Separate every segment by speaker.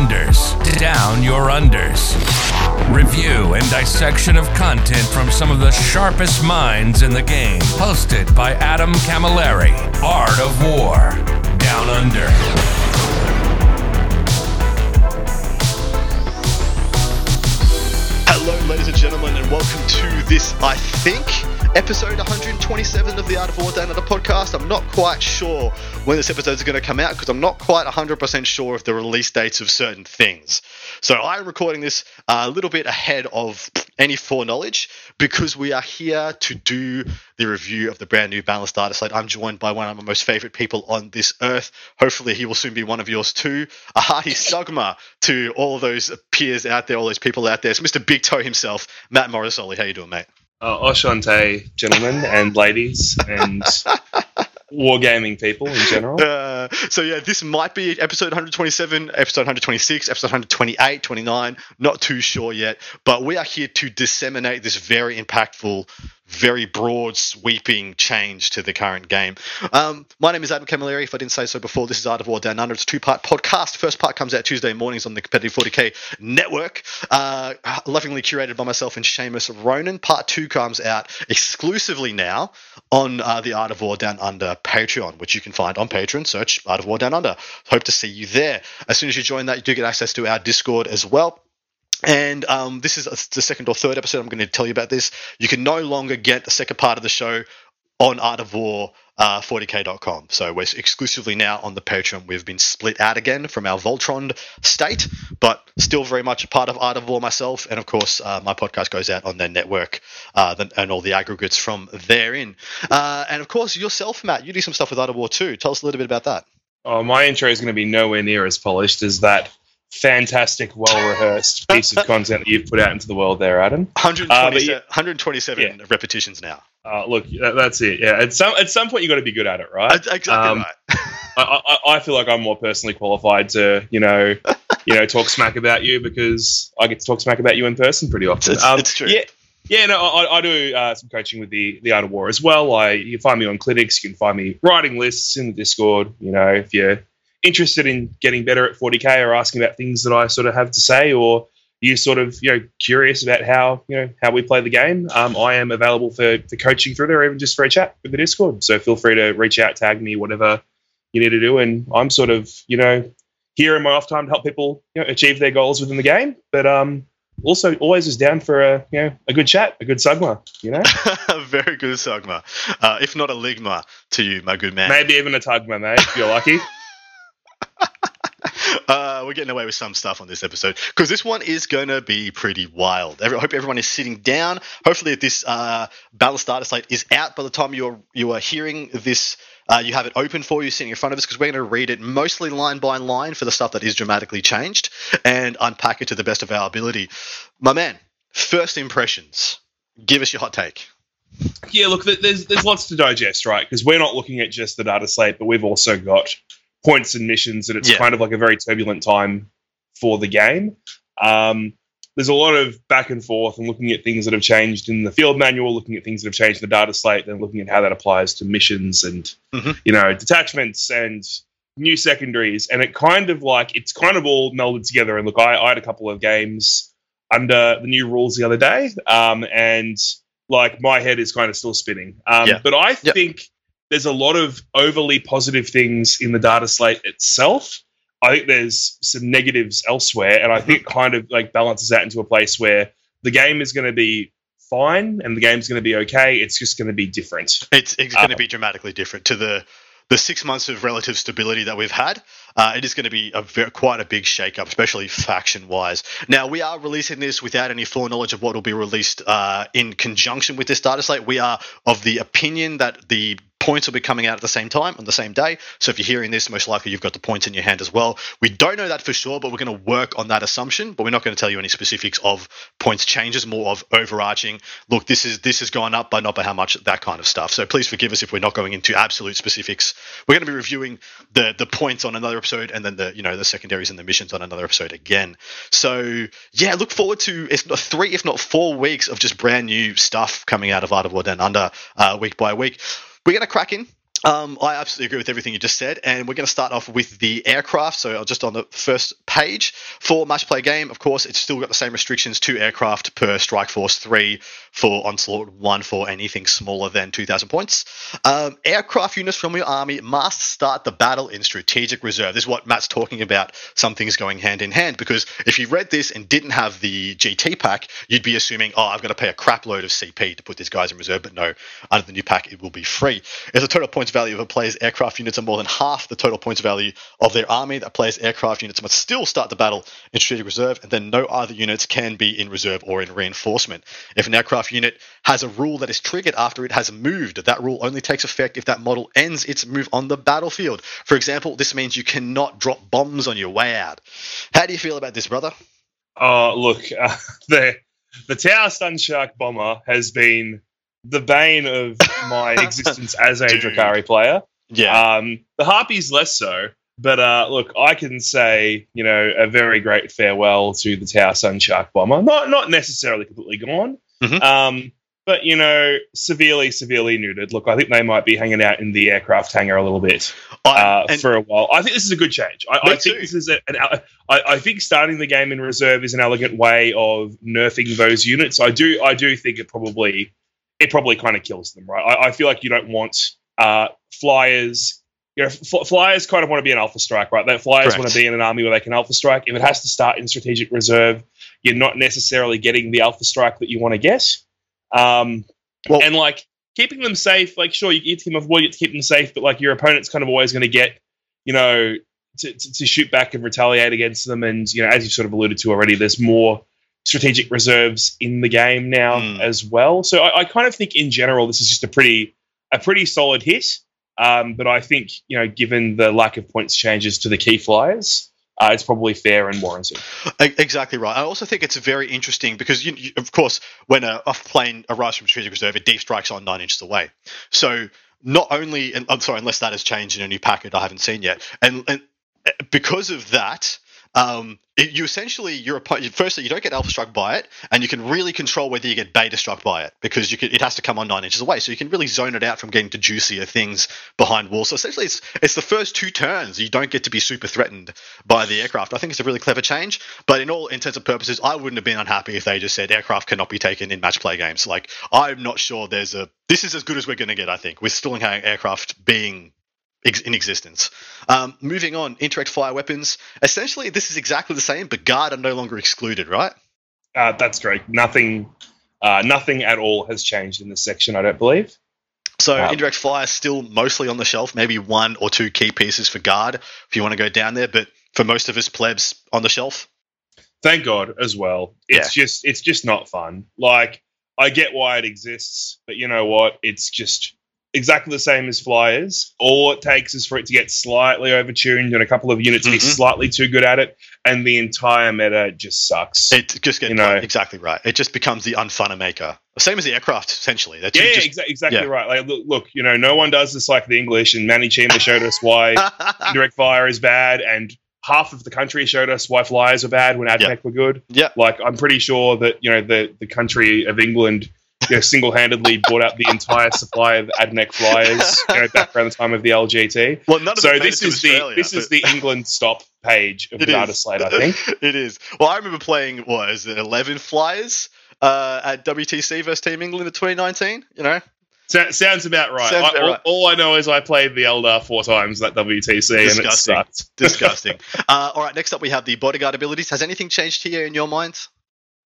Speaker 1: unders, down your unders. Review and dissection of content from some of the sharpest minds in the game. Hosted by Adam Camilleri. Art of War. Down Under.
Speaker 2: Hello, ladies and gentlemen, and welcome to this, I think, episode 127 of the Art of War Down Under podcast. I'm not quite sure when this episode is going to come out because I'm not quite 100% sure of the release dates of certain things. So I'm recording this a little bit ahead of any foreknowledge because we are here to do the review of the brand new Balanced Data Slate. I'm joined by one of my most favorite people on this earth. Hopefully, he will soon be one of yours too. A hearty Sugma to all those peers out there, all those people out there. It's Mr. Big Toe himself, Matt Morosoli. How you doing, mate?
Speaker 3: Uh, Oshante, gentlemen and ladies, and wargaming people in general.
Speaker 2: Uh, so yeah, this might be episode 127, episode 126, episode 128, 29. Not too sure yet, but we are here to disseminate this very impactful, very broad, sweeping change to the current game. Um, my name is Adam Camilleri. If I didn't say so before, this is Art of War Down Under. It's a two-part podcast. First part comes out Tuesday mornings on the Competitive 40k network, uh, lovingly curated by myself and Seamus Ronan. Part two comes out exclusively now on uh, the Art of War Down Under Patreon, which you can find on Patreon. Search Art of War Down Under. Hope to see you there. As soon as you join that, you do get access to our Discord as well. And um, this is the second or third episode I'm going to tell you about this. You can no longer get the second part of the show on Art of War uh, 40k.com. So we're exclusively now on the Patreon. We've been split out again from our Voltron state, but still very much a part of Art of War myself. And of course, uh, my podcast goes out on their network uh, and all the aggregates from therein. Uh, and of course, yourself, Matt, you do some stuff with Art of War too. Tell us a little bit about that.
Speaker 3: Oh, my intro is going to be nowhere near as polished as that fantastic, well rehearsed piece of content that you've put out into the world there, Adam.
Speaker 2: 127, yeah, 127 yeah. repetitions now.
Speaker 3: Uh, look, that's it. Yeah, at some at some point you got to be good at it, right?
Speaker 2: Exactly um, right.
Speaker 3: I, I, I, feel like I'm more personally qualified to, you know, you know, talk smack about you because I get to talk smack about you in person pretty often.
Speaker 2: It's, um, it's true.
Speaker 3: Yeah, yeah. No, I, I do uh, some coaching with the the Art of War as well. I you can find me on clinics. You can find me writing lists in the Discord. You know, if you're interested in getting better at 40k or asking about things that I sort of have to say or you sort of you know curious about how you know how we play the game, um, I am available for, for coaching through there, or even just for a chat with the Discord. So feel free to reach out, tag me, whatever you need to do. And I'm sort of you know here in my off time to help people you know, achieve their goals within the game, but um, also always is down for a you know a good chat, a good sugma. You know, A
Speaker 2: very good sugma, uh, if not a ligma to you, my good man.
Speaker 3: Maybe even a tugma, mate. If you're lucky.
Speaker 2: Uh, we're getting away with some stuff on this episode because this one is going to be pretty wild. I hope everyone is sitting down. Hopefully, this uh, Data Slate is out by the time you're you are hearing this. Uh, you have it open for you sitting in front of us because we're going to read it mostly line by line for the stuff that is dramatically changed and unpack it to the best of our ability. My man, first impressions. Give us your hot take.
Speaker 3: Yeah, look, there's there's lots to digest, right? Because we're not looking at just the data slate, but we've also got points and missions, and it's yeah. kind of like a very turbulent time for the game. Um, there's a lot of back and forth and looking at things that have changed in the field manual, looking at things that have changed in the data slate, and looking at how that applies to missions and mm-hmm. you know detachments and new secondaries. And it kind of like it's kind of all melded together. And look, I, I had a couple of games under the new rules the other day, um, and like my head is kind of still spinning. Um, yeah. But I yep. Think there's a lot of overly positive things in the data slate itself. I think there's some negatives elsewhere, and I think it kind of like balances out into a place where the game is going to be fine and the game's going to be okay. It's just going to be different.
Speaker 2: It's, it's going to be dramatically different to the the six months of relative stability that we've had, uh, it is going to be a very, quite a big shakeup, especially faction wise. Now, we are releasing this without any foreknowledge of what will be released uh, in conjunction with this data slate. We are of the opinion that the points will be coming out at the same time on the same day. So if you're hearing this, most likely you've got the points in your hand as well. We don't know that for sure, but we're going to work on that assumption. But we're not going to tell you any specifics of points changes, more of overarching. Look, this is this is going up, but not by how much. That kind of stuff. So please forgive us if we're not going into absolute specifics. We're going to be reviewing the the points on another episode, and then the you know the secondaries and the missions on another episode again. So yeah, look forward to if not three, if not four weeks of just brand new stuff coming out of Art of War Down Under uh, week by week we're going to crack in Um, I absolutely agree with everything you just said, and we're going to start off with the aircraft. So, just on the first page for match play game, of course, it's still got the same restrictions: two aircraft per Strike Force, three for Onslaught, one for anything smaller than 2,000 points. Um, aircraft units from your army must start the battle in strategic reserve. This is what Matt's talking about. Some things going hand in hand because if you read this and didn't have the GT pack, you'd be assuming, oh, I've got to pay a crap load of CP to put these guys in reserve. But no, under the new pack, it will be free. If the total points value of a player's aircraft units are more than half the total points value of their army, that player's aircraft units must still start the battle in strategic reserve, and then no other units can be in reserve or in reinforcement. If an aircraft unit has a rule that is triggered after it has moved. That rule only takes effect if that model ends its move on the battlefield. For example, this means you cannot drop bombs on your way out. How do you feel about this, brother?
Speaker 3: Oh, look, uh, the the Tau Sunshark bomber has been the bane of my existence as a Drukhari player.
Speaker 2: Yeah.
Speaker 3: Um, the Harpies less so. But uh, look, I can say, you know, a very great farewell to the Tau Sunshark bomber. Not not necessarily completely gone,
Speaker 2: Mhm.
Speaker 3: um, but you know, severely, severely neutered. Look, I think they might be hanging out in the aircraft hangar a little bit uh,
Speaker 2: and-
Speaker 3: for a while. I think this is a good change. I, I think
Speaker 2: too.
Speaker 3: this is a, an. I, I think starting the game in reserve is an elegant way of nerfing those units. I do. I do think it probably it probably kind of kills them, right? I, I feel like you don't want uh, flyers. You know, f- flyers kind of want to be an alpha strike, right? That flyers
Speaker 2: Correct.
Speaker 3: want to be in an army where they can alpha strike. If it has to start in strategic reserve, you're not necessarily getting the alpha strike that you want to get. Um,
Speaker 2: Well-
Speaker 3: and like keeping them safe, like sure you get to avoid it to keep them safe, but like your opponent's kind of always going to get, you know, to, to, to shoot back and retaliate against them. And you know, as you sort of alluded to already, there's more strategic reserves in the game now
Speaker 2: Mm.
Speaker 3: as well. So I, I kind of think in general this is just a pretty a pretty solid hit. Um, but I think you know, given the lack of points changes to the key flyers, uh, it's probably fair and warranted.
Speaker 2: Exactly right. I also think it's very interesting because, you, you, of course, when a plane arrives from strategic reserve, it deep strikes on nine inches away. So not only, and I'm sorry, unless that has changed in a new packet I haven't seen yet, and, and uh, because of that, um, it, you essentially your opponent. Firstly, you don't get alpha struck by it, and you can really control whether you get beta struck by it because you can, it has to come on nine inches away. So you can really zone it out from getting to juicier things behind walls. So essentially, it's it's the first two turns you don't get to be super threatened by the aircraft. I think it's a really clever change. But in all intents and purposes, I wouldn't have been unhappy if they just said aircraft cannot be taken in match play games. Like I'm not sure there's a this is as good as we're going to get. I think with still having aircraft being in existence. Um, moving on, indirect fire weapons. Essentially, this is exactly the same, but guard are no longer excluded, right?
Speaker 3: Uh, that's great. Nothing, uh, nothing at all has changed in this section. I don't believe.
Speaker 2: So
Speaker 3: Wow.
Speaker 2: indirect fire still mostly on the shelf. Maybe one or two key pieces for guard if you want to go down there, but for most of us plebs on the shelf.
Speaker 3: Thank God as well. It's just it's just not fun. Like I get why it exists, but you know what? It's just exactly the same as flyers. All it takes is for it to get slightly overtuned and a couple of units to be
Speaker 2: mm-hmm.
Speaker 3: slightly too good at it, and the entire meta just sucks.
Speaker 2: It just gets
Speaker 3: You know.
Speaker 2: exactly right. It just becomes the unfunner maker. Same as the aircraft, essentially.
Speaker 3: Yeah,
Speaker 2: just-
Speaker 3: exa- exactly
Speaker 2: yeah.
Speaker 3: right. Like, look, look, you know, no one does this like the English, and Manny Chima showed us why indirect fire is bad, and half of the country showed us why flyers are bad when AdMech
Speaker 2: Yeah.
Speaker 3: were good.
Speaker 2: Yeah.
Speaker 3: Like I'm pretty sure that you know the the country of England. You know, single-handedly bought out the entire supply of AdMech flyers. You know, back around the time of the LGT.
Speaker 2: well, none of
Speaker 3: So
Speaker 2: it made
Speaker 3: this
Speaker 2: it to
Speaker 3: is the
Speaker 2: Australia,
Speaker 3: this is the England stop page of
Speaker 2: It
Speaker 3: the data slate. I think.
Speaker 2: it is. Well, I remember playing what is it, eleven flyers uh, at WTC versus Team England in 2019. You know,
Speaker 3: So, sounds about right.
Speaker 2: Sounds
Speaker 3: I-
Speaker 2: about
Speaker 3: all,
Speaker 2: right.
Speaker 3: all I know is I played the Eldar four times at WTC, and it
Speaker 2: Disgusting.
Speaker 3: sucked.
Speaker 2: disgusting. uh, all right, next up we have the bodyguard abilities. Has anything changed here in your mind?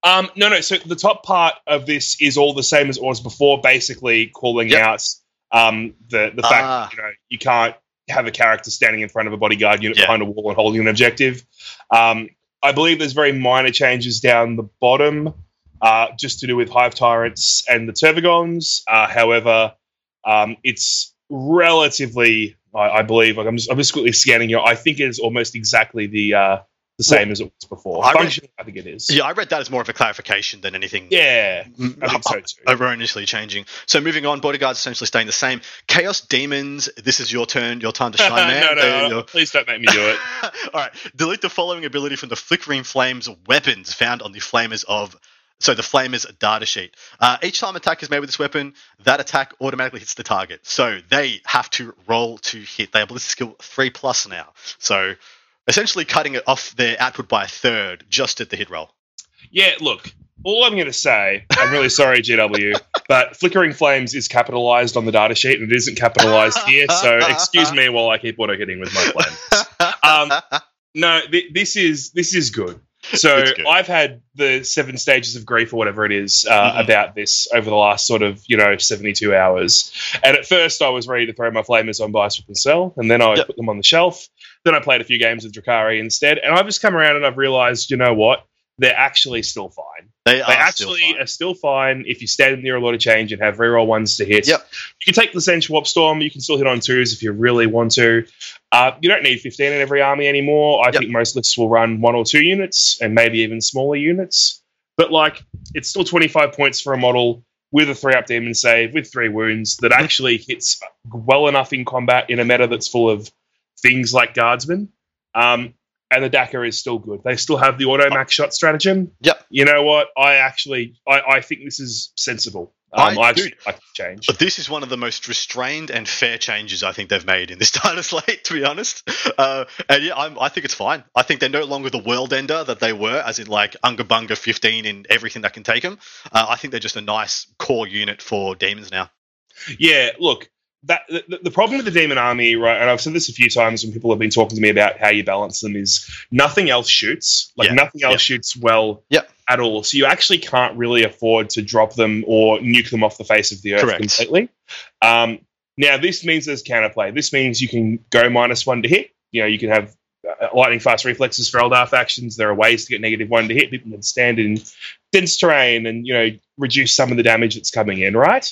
Speaker 3: Um, no, no. So the top part of this is all the same as it was before, basically calling
Speaker 2: Yep.
Speaker 3: out um, the the fact
Speaker 2: Ah.
Speaker 3: that you know you can't have a character standing in front of a bodyguard unit
Speaker 2: Yeah.
Speaker 3: behind a wall and holding an objective. Um, I believe there's very minor changes down the bottom, uh, just to do with hive tyrants and the tervigons. Uh, however, um, it's relatively, I, I believe, like I'm just I'm just quickly scanning here. I think it is almost exactly the uh, the same as it was before.
Speaker 2: I read-
Speaker 3: I think it is.
Speaker 2: Yeah, I read that as more of a clarification than anything.
Speaker 3: Yeah,
Speaker 2: mm,
Speaker 3: I think so too.
Speaker 2: erroneously changing. So moving on, bodyguards essentially staying the same. Chaos demons. This is your turn. Your time to shine, man.
Speaker 3: no, no,
Speaker 2: your-
Speaker 3: please don't make me do it.
Speaker 2: All right. Delete the following ability from the flickering flames weapons found on the flamers of so the Flamers data sheet. Uh, each time attack is made with this weapon, that attack automatically hits the target. So they have to roll to hit. They have ballistic skill three plus now. So essentially cutting it off their output by a third just at the hit roll.
Speaker 3: Yeah, look, all I'm going to say, I'm really sorry, GW, but Flickering Flames is capitalized on the data sheet and it isn't capitalized here. So excuse me while I keep auto hitting with my flames. Um, no, th- this is this is good. So I've had the seven stages of grief or whatever it is uh, mm-hmm. about this over the last sort of you know 72 hours. And at first I was ready to throw my flamers on Swap and Sell, and then I yep. put them on the shelf. Then I played a few games with Drukhari instead, and I've just come around and I've realized, you know what? They're actually still fine.
Speaker 2: They,
Speaker 3: they actually
Speaker 2: still
Speaker 3: are still fine if you stand near a lot of change and have reroll ones to hit.
Speaker 2: Yep.
Speaker 3: You can take the Tzeentch Warp Storm. You can still hit on twos if you really want to. Uh, you don't need 15 in every army anymore. I yep. think most lists will run one or two units and maybe even smaller units. But like, it's still 25 points for a model with a three up demon save with three wounds that actually hits well enough in combat in a meta that's full of things like guardsmen. Um, and the Dakka is still good. They still have the auto max shot stratagem.
Speaker 2: Yep.
Speaker 3: You know what? I actually I, I think this is sensible. Um, I, dude, like change.
Speaker 2: But this is one of the most restrained and fair changes I think they've made in this data slate, to be honest. Uh, and yeah, I'm, i think it's fine. I think they're no longer the world ender that they were, as in like Unga Bunga 15 in everything that can take them. Uh, I think they're just a nice core unit for demons now.
Speaker 3: Yeah, look, that the, the, problem with the demon army, right? And I've said this a few times when people have been talking to me about how you balance them is nothing else shoots. Like yeah. nothing else yeah. shoots well
Speaker 2: yeah.
Speaker 3: at all. So you actually can't really afford to drop them or nuke them off the face of the earth Correct. completely. Um, now this means there's counterplay. This means you can go minus one to hit. You know, you can have uh, lightning fast reflexes for Eldar factions. There are ways to get negative one to hit. People can stand in dense terrain and you know reduce some of the damage that's coming in. Right.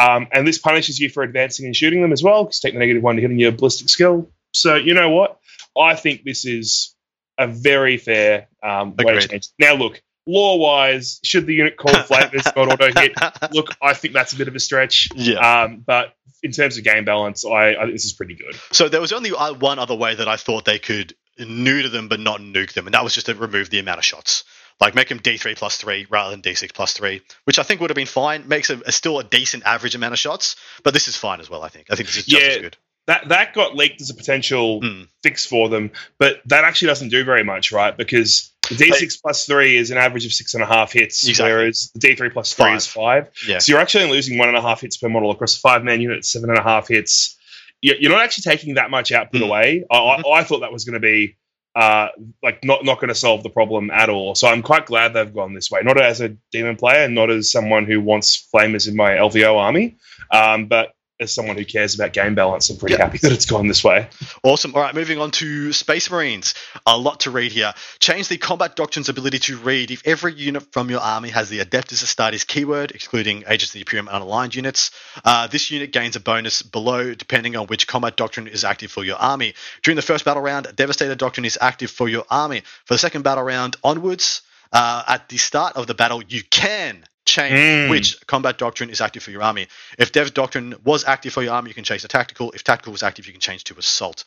Speaker 3: Um, and this punishes you for advancing and shooting them as well, because take the negative one to hitting your ballistic skill. So you know what? I think this is a very fair um, way to change. Now look, law wise, should the unit call Flamers not auto hit? Look, I think that's a bit of a stretch.
Speaker 2: Yeah.
Speaker 3: Um, but in terms of game balance, I, I think this is pretty good.
Speaker 2: So there was only uh, one other way that I thought they could neuter them but not nuke them, and that was just to remove the amount of shots. Like make him D3 plus three rather than D6 plus three, which I think would have been fine. Makes a, a still a decent average amount of shots, but this is fine as well. I think. I think this is just yeah, as good.
Speaker 3: That that got leaked as a potential mm. fix for them, but that actually doesn't do very much, right? Because the D6 plus three is an average of six and a half hits, exactly. whereas the D3 plus three five. is five.
Speaker 2: Yeah.
Speaker 3: So you're actually losing one and a half hits per model across five man unit, seven and a half hits. You're not actually taking that much output mm. away. I, I, I, thought that was going to be uh, like not not going to solve the problem at all. So I'm quite glad they've gone this way. Not as a demon player, not as someone who wants flamers in my LVO army, um, but as someone who cares about game balance, I'm pretty yep. happy that it's gone this way.
Speaker 2: Awesome. All right, moving on to Space Marines. A lot to read here. Change the combat doctrine's ability to read if every unit from your army has the Adeptus Astartes keyword, excluding Agents of the Imperium unaligned units. Uh, this unit gains a bonus below depending on which combat doctrine is active for your army. During the first battle round, Devastator doctrine is active for your army. For the second battle round onwards, uh, at the start of the battle, you can change mm. which combat doctrine is active for your army. If dev doctrine was active for your army, you can change to tactical. If tactical was active, you can change to assault.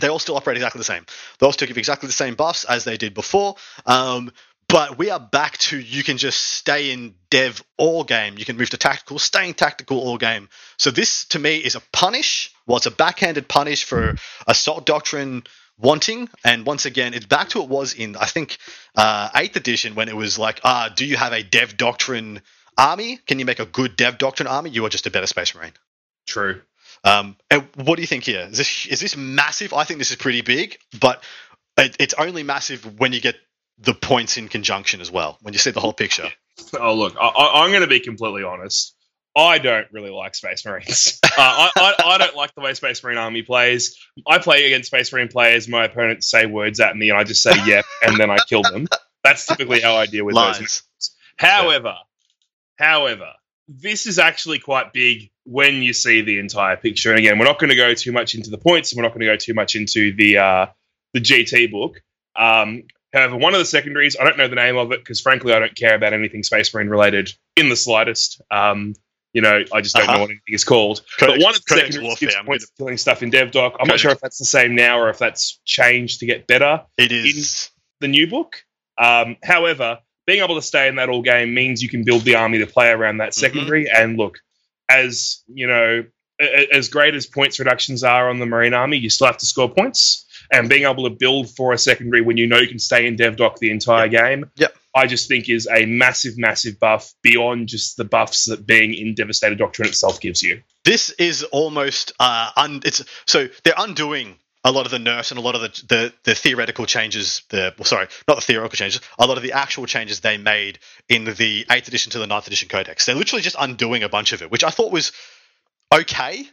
Speaker 2: They all still operate exactly the same. They all still give exactly the same buffs as they did before. Um, but we are back to you can just stay in dev all game. You can move to tactical, staying tactical all game. So this to me is a punish. Well, it's a backhanded punish for assault doctrine wanting. And once again, it's back to it was in I think uh, eighth edition when it was like, ah, do you have a Dev Doctrine army? Can you make a good Dev Doctrine army? You are just a better Space Marine.
Speaker 3: True.
Speaker 2: Um, what do you think here? Is this is this massive? I think this is pretty big, but it, it's only massive when you get the points in conjunction as well. When you see the whole picture.
Speaker 3: Oh look, I, I'm going to be completely honest. I don't really like Space Marines. uh, I, I, I, don't like the way Space Marine Army plays. I play against Space Marine players. My opponents say words at me, and I just say yep, and then I kill them. That's typically how I deal with Lies. those. However, yeah. however, this is actually quite big when you see the entire picture. And again, we're not going to go too much into the points, and we're not going to go too much into the uh, the GT book. Um, however, one of the secondaries, I don't know the name of it because frankly, I don't care about anything Space Marine related in the slightest. Um, you know, I just don't uh-huh. know what anything is called. But one of the secondaries gives points for killing stuff in DevDoc. I'm Codex. not sure if that's the same now or if that's changed to get better.
Speaker 2: It is
Speaker 3: in the new book. Um, however, being able to stay in that all game means you can build the army to play around that secondary. Mm-hmm. And look, as you know, as great as points reductions are on the Marine Army, you still have to score points. And being able to build for a secondary when you know you can stay in Dev Doc the entire
Speaker 2: yep.
Speaker 3: game,
Speaker 2: yep.
Speaker 3: I just think is a massive, massive buff beyond just the buffs that being in Devastator Doctrine itself gives you.
Speaker 2: This is almost uh, un- it's so they're undoing a lot of the nerfs and a lot of the, the, the theoretical changes, the well, sorry, not the theoretical changes, a lot of the actual changes they made in the eighth edition to the ninth edition codex. They're literally just undoing a bunch of it, which I thought was okay.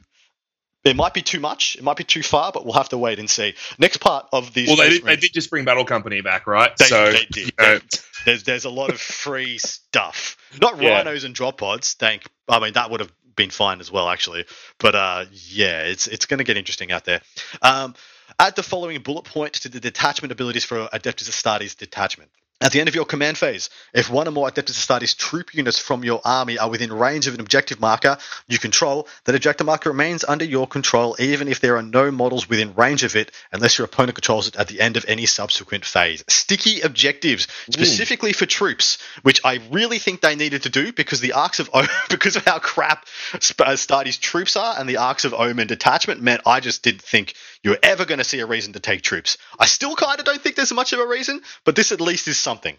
Speaker 2: It might be too much. It might be too far, but we'll have to wait and see. Next part of these.
Speaker 3: Well, they did, they did, just bring Battle Company back, right?
Speaker 2: They, so they did. There's there's a lot of free stuff. Not yeah. rhinos and drop pods. Thank. I mean, that would have been fine as well, actually. But uh, yeah, it's it's going to get interesting out there. Um, add the following bullet point to the detachment abilities for Adeptus Astartes detachment. At the end of your command phase, if one or more Adeptus Astartes troop units from your army are within range of an objective marker you control, that objective marker remains under your control even if there are no models within range of it, unless your opponent controls it at the end of any subsequent phase. Sticky objectives, specifically Ooh. for troops, which I really think they needed to do because the arcs of because of how crap Astartes uh, troops are and the Arks of Omen detachment meant I just didn't think you were ever going to see a reason to take troops. I still kind of don't think there's much of a reason, but this at least is something.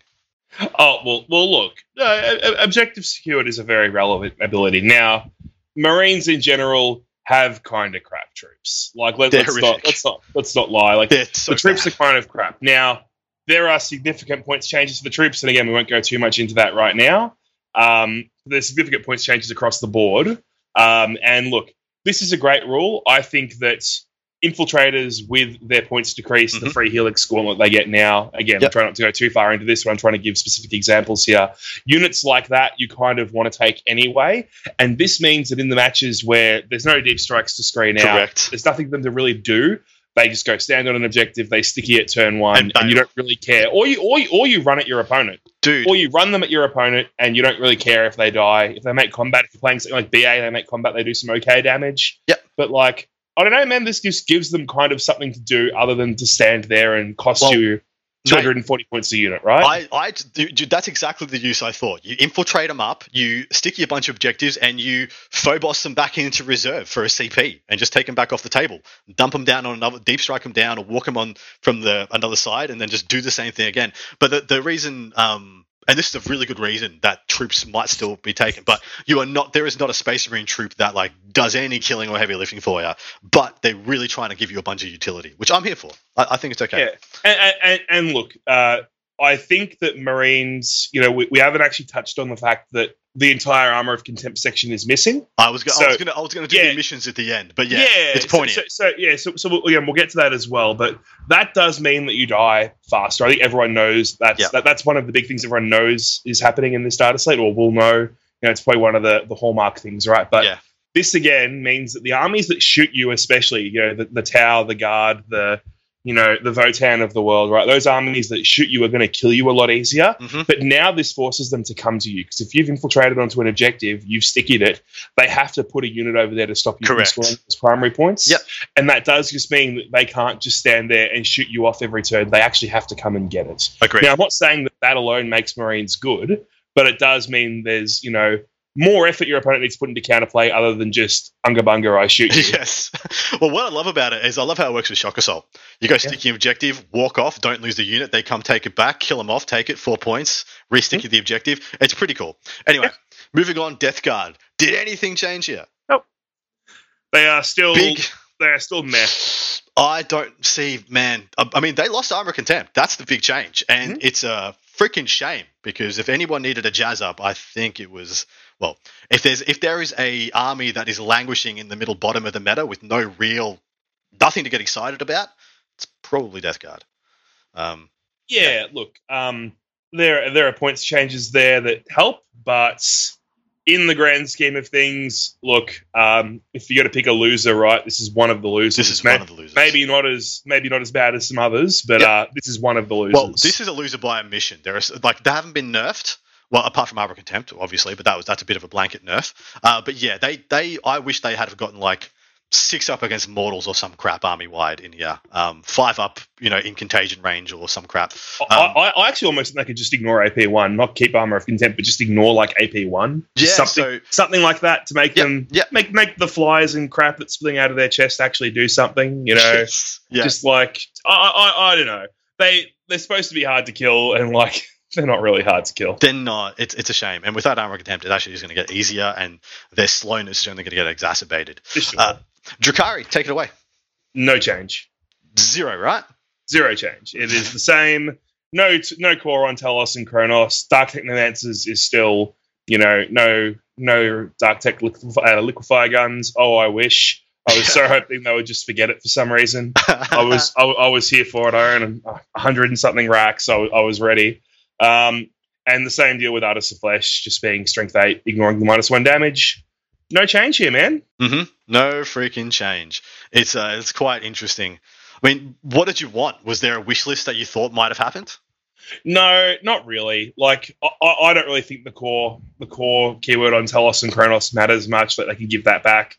Speaker 3: Oh well, well look, uh, objective secured is a very relevant ability. Now, Marines in general have kind of crap troops. Like let, us not let's not let's not lie. Like so the troops bad. are kind of crap. Now, there are significant points changes for the troops, and again, we won't go too much into that right now. Um, there's significant points changes across the board. Um, and look, this is a great rule. I think that infiltrators with their points decrease, mm-hmm. the free helix gauntlet they get now. Again, yep. I'm trying not to go too far into this, but I'm trying to give specific examples here. Units like that you kind of want to take anyway. And this means that in the matches where there's no deep strikes to screen Correct. out, there's nothing for them to really do. They just go stand on an objective, they sticky at turn one, and, and you don't really care. Or you or you, or you run at your opponent.
Speaker 2: Dude.
Speaker 3: Or you run them at your opponent and you don't really care if they die. If they make combat, if you're playing something like BA, they make combat, they do some okay damage.
Speaker 2: Yep.
Speaker 3: But like I don't know, man. This just gives them kind of something to do other than to stand there and cost well, you 240 mate, points a unit, right?
Speaker 2: I, I, dude, that's exactly the use I thought. You infiltrate them up, you stick a bunch of objectives, and you phobos them back into reserve for a CP, and just take them back off the table, dump them down on another, deep strike them down, or walk them on from the another side, and then just do the same thing again. But the the reason um, and this is a really good reason that troops might still be taken. But you are not there is not a space marine troop that like does any killing or heavy lifting for you. But they're really trying to give you a bunch of utility, which I'm here for. I, I think it's okay.
Speaker 3: Yeah, and, and, and look, uh, I think that Marines, you know, we, we haven't actually touched on the fact that the entire armor of contempt section is missing.
Speaker 2: I was, go- so, I was gonna I was gonna do yeah, the missions at the end, but yeah, yeah it's pointy.
Speaker 3: So, so, so, yeah, so, so we'll, we'll get to that as well. But that does mean that you die faster. I think everyone knows that's yeah. that, that's one of the big things everyone knows is happening in this data slate, or will know. You know, it's probably one of the the hallmark things, right? But
Speaker 2: yeah.
Speaker 3: this again means that the armies that shoot you, especially you know the, the Tau, the guard, the you know, the Votann of the world, right? Those armies that shoot you are going to kill you a lot easier.
Speaker 2: Mm-hmm.
Speaker 3: But now this forces them to come to you because if you've infiltrated onto an objective, you've stickied it, they have to put a unit over there to stop you
Speaker 2: Correct.
Speaker 3: from scoring those primary points.
Speaker 2: Yep.
Speaker 3: And that does just mean that they can't just stand there and shoot you off every turn. They actually have to come and get it.
Speaker 2: Agreed.
Speaker 3: Now, I'm not saying that that alone makes Marines good, but it does mean there's, you know, more effort your opponent needs to put into counterplay other than just unga bunga, I shoot you.
Speaker 2: Yes. Well, what I love about it is I love how it works with Shock Assault. You go sticky yeah. objective, walk off, don't lose the unit. They come take it back, kill them off, take it, four points, re-sticky mm-hmm. the objective. It's pretty cool. Anyway, yeah. moving on, Death Guard. Did anything change here?
Speaker 3: Nope. They are still big. They are still meh.
Speaker 2: I don't see, man. I mean, they lost armor contempt. That's the big change, and mm-hmm. it's a freaking shame because if anyone needed a jazz up, I think it was well, if there's if there is a army that is languishing in the middle bottom of the meta with no real nothing to get excited about, it's probably Death Guard. Um,
Speaker 3: yeah, yeah, look, um, there there are points changes there that help, but in the grand scheme of things, look, um, if you got to pick a loser, right? This is one of the losers.
Speaker 2: This is one of the losers.
Speaker 3: Maybe not as maybe not as bad as some others, but yep. uh, this is one of the losers. Well,
Speaker 2: this is a loser by admission. There is like they haven't been nerfed. Well, apart from Armor Contempt, obviously, but that was that's a bit of a blanket nerf. Uh, but yeah, they they I wish they had gotten like six up against mortals or some crap army wide in here. Um, five up, you know, in contagion range or some crap. Um,
Speaker 3: I, I, actually almost think they could just ignore AP one, not keep armor of contempt, but just ignore like AP one.
Speaker 2: Yeah,
Speaker 3: something,
Speaker 2: so-
Speaker 3: something like that to make
Speaker 2: Yep,
Speaker 3: them
Speaker 2: yep.
Speaker 3: make make the flies and crap that's spilling out of their chest actually do something. You know,
Speaker 2: Yes. yeah,
Speaker 3: just like I, I I don't know. They they're supposed to be hard to kill, and like they're not really hard to kill.
Speaker 2: they're not. It's it's a shame. And without armor of contempt, it actually is going to get easier, and their slowness is only going to get exacerbated.
Speaker 3: Sure.
Speaker 2: Uh, Drukhari, take it away.
Speaker 3: no change.
Speaker 2: Zero, right?
Speaker 3: Zero change. It is the same. No, t- no core on Talos and Cronos. Dark Technomancers is still, you know, no, no Dark Tech liquef- uh, liquefy guns. Oh, I wish. I was so hoping they would just forget it for some reason. I was, I, I was here for it. I own a hundred and something racks. I, was- I was ready. Um, and the same deal with Artists of Flesh, just being strength eight, ignoring the minus one damage. No change here, man.
Speaker 2: hmm No freaking change. It's uh, it's quite interesting. I mean, what did you want? Was there a wish list that you thought might have happened?
Speaker 3: No, not really. Like I, I don't really think the core the core keyword on Talos and Cronos matters much. That they can give that back.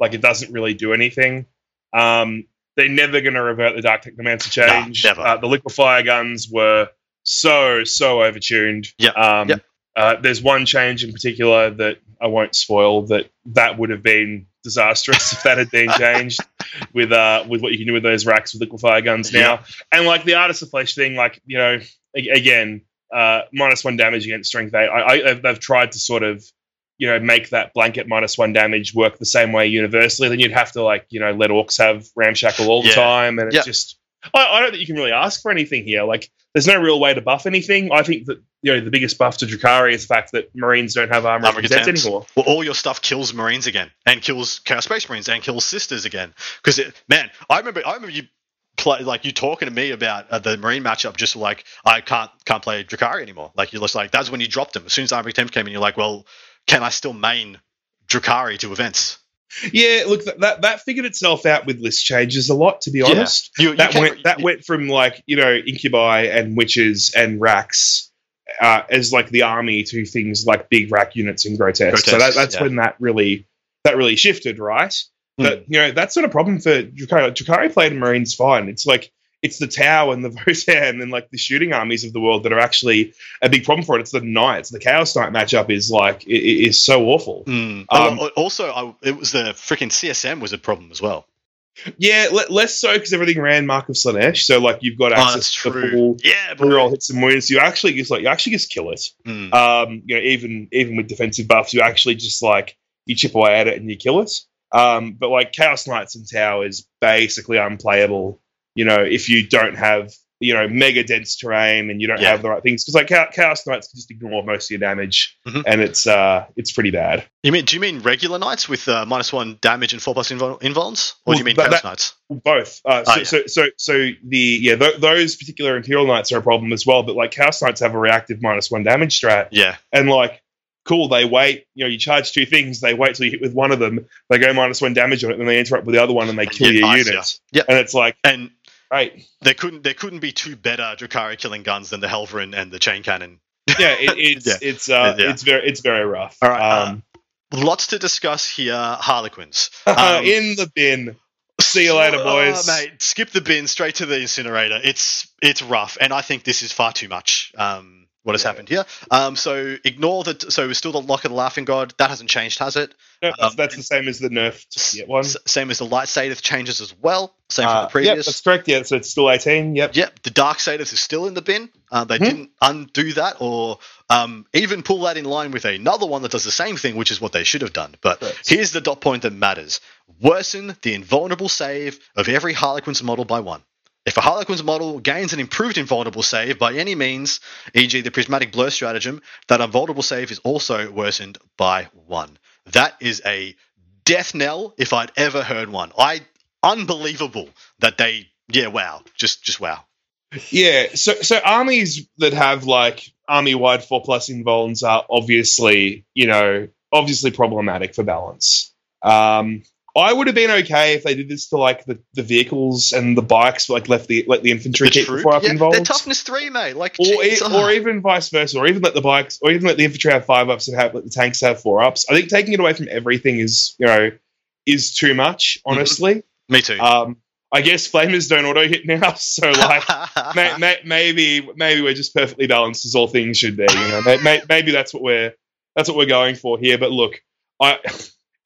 Speaker 3: Like it doesn't really do anything. Um, they're never going to revert the Dark Technomancer change.
Speaker 2: never.
Speaker 3: Uh, the liquefier guns were so so overtuned.
Speaker 2: Yep,
Speaker 3: Um,
Speaker 2: yep.
Speaker 3: Uh, there's one change in particular that I won't spoil. That that would have been disastrous if that had been changed with uh with what you can do with those racks with liquefier guns now. And like the artist of flesh thing, like you know, a- again, uh, minus one damage against strength eight. I, I they've tried to sort of you know make that blanket minus one damage work the same way universally. Then you'd have to like you know let orcs have ramshackle all the
Speaker 2: Yeah.
Speaker 3: time, and it
Speaker 2: Yeah.
Speaker 3: just I, I don't think you can really ask for anything here. Like there's no real way to buff anything. I think that you know the biggest buff to Drukhari is the fact that Marines don't have armor,
Speaker 2: Armor
Speaker 3: of anymore.
Speaker 2: Well, all your stuff kills Marines again, and kills Chaos Space Marines, and kills Sisters again. Because man, I remember, I remember you play like you talking to me about uh, the Marine matchup. Just like I can't can't play Drukhari anymore. Like you're just like that's when you dropped him. As soon as Armor Contempt came in, you're like, well, can I still main Drukhari to events?
Speaker 3: Yeah, look, that, that figured itself out with list changes a lot. To be
Speaker 2: Yeah.
Speaker 3: honest,
Speaker 2: You, you
Speaker 3: that went that went from like you know incubi and witches and racks uh, as like the army to things like big rack units and grotesque. so that, that's
Speaker 2: yeah.
Speaker 3: when that really that really shifted, right?
Speaker 2: Hmm.
Speaker 3: But you know that's not a problem for Drukhari. Drukhari played Marines fine. It's like it's the Tau and the Votann and like the shooting armies of the world that are actually a big problem for it. It's the Knights. The Chaos Knight matchup is like i- i- is so awful.
Speaker 2: Mm.
Speaker 3: Um,
Speaker 2: also, I, it was the freaking CSM was a problem as well.
Speaker 3: Yeah, le- less so because everything ran Mark of Slaanesh. So like you've got
Speaker 2: Oh,
Speaker 3: access
Speaker 2: that's
Speaker 3: to the full
Speaker 2: Yeah,
Speaker 3: reroll hits and wounds. You actually just like you actually just kill it.
Speaker 2: Mm.
Speaker 3: Um, you know, even even with defensive buffs, you actually just like you chip away at it and you kill it. Um, but like Chaos Knights and Tau is basically unplayable. You know, if you don't have you know mega dense terrain and you don't
Speaker 2: Yeah.
Speaker 3: have the right things, because like Chaos Knights can just ignore most of your damage,
Speaker 2: Mhm.
Speaker 3: and it's uh it's pretty bad.
Speaker 2: You mean? Do you mean regular knights with uh, minus one damage and four plus invul- invulns, or
Speaker 3: Well,
Speaker 2: do you mean
Speaker 3: that-
Speaker 2: chaos knights?
Speaker 3: Both. Uh, so,
Speaker 2: Oh, yeah.
Speaker 3: so, so, so the yeah, th- those particular Imperial Knights are a problem as well. But like Chaos Knights have a reactive minus one damage strat,
Speaker 2: Yeah,
Speaker 3: and like cool, they wait. You know, you charge two things. They wait till you hit with one of them. They go minus one damage on it, then they interrupt with the other one, and they kill
Speaker 2: get
Speaker 3: your
Speaker 2: ice,
Speaker 3: units.
Speaker 2: yeah.
Speaker 3: And it's like,
Speaker 2: and
Speaker 3: right,
Speaker 2: there couldn't there couldn't be two better Drukhari killing guns than the Helverin and the chain cannon.
Speaker 3: yeah, it, it's
Speaker 2: Yeah.
Speaker 3: it's uh,
Speaker 2: Yeah.
Speaker 3: it's very it's very rough.
Speaker 2: All right, uh,
Speaker 3: Um,
Speaker 2: Lots to discuss here. Harlequins. um,
Speaker 3: in the bin. See you later, boys.
Speaker 2: Oh, mate, skip the bin straight to the incinerator. It's it's rough, and I think this is far too much. Um, what has
Speaker 3: Yeah.
Speaker 2: happened here? Um, so ignore that. So we're still the lock of the laughing god. That hasn't changed, has it?
Speaker 3: No, that's,
Speaker 2: um,
Speaker 3: that's the same as the nerfed one.
Speaker 2: S- same as the light Saedath changes as well. Same
Speaker 3: Uh,
Speaker 2: from the
Speaker 3: yep,
Speaker 2: previous.
Speaker 3: that's correct. Yeah, so it's still eighteen. Yep.
Speaker 2: Yep, the Dark Saedath is still in the bin. Uh, they
Speaker 3: Hmm.
Speaker 2: didn't undo that or um, even pull that in line with another one that does the same thing, which is what they should have done. But
Speaker 3: Correct.
Speaker 2: here's the dot point that matters worsen the invulnerable save of every Harlequin's model by one. If a Harlequin's model gains an improved invulnerable save by any means, e.g., the Prismatic Blur stratagem, that invulnerable save is also worsened by one. That is a death knell if I'd ever heard one. I unbelievable that they yeah wow just just wow
Speaker 3: Yeah, so so armies that have like army wide four plus invulns are obviously you know obviously problematic for balance. Um, I would have been okay if they did this to like the, the vehicles and the bikes, like left the let the infantry
Speaker 2: The
Speaker 3: keep the
Speaker 2: troop?
Speaker 3: four up
Speaker 2: yeah,
Speaker 3: invulns.
Speaker 2: they're toughness three, mate. Like,
Speaker 3: or, e-
Speaker 2: jeez,
Speaker 3: or even vice versa, or even let the bikes, or even let the infantry have five ups and have let the tanks have four ups. I think taking it away from everything is, you know, is too much,
Speaker 2: Mm-hmm.
Speaker 3: honestly.
Speaker 2: Me too.
Speaker 3: Um, I guess flamers don't auto hit now, so like may, may, maybe maybe we're just perfectly balanced as all things should be. You know, may, may, maybe that's what we're that's what we're going for here. But look, I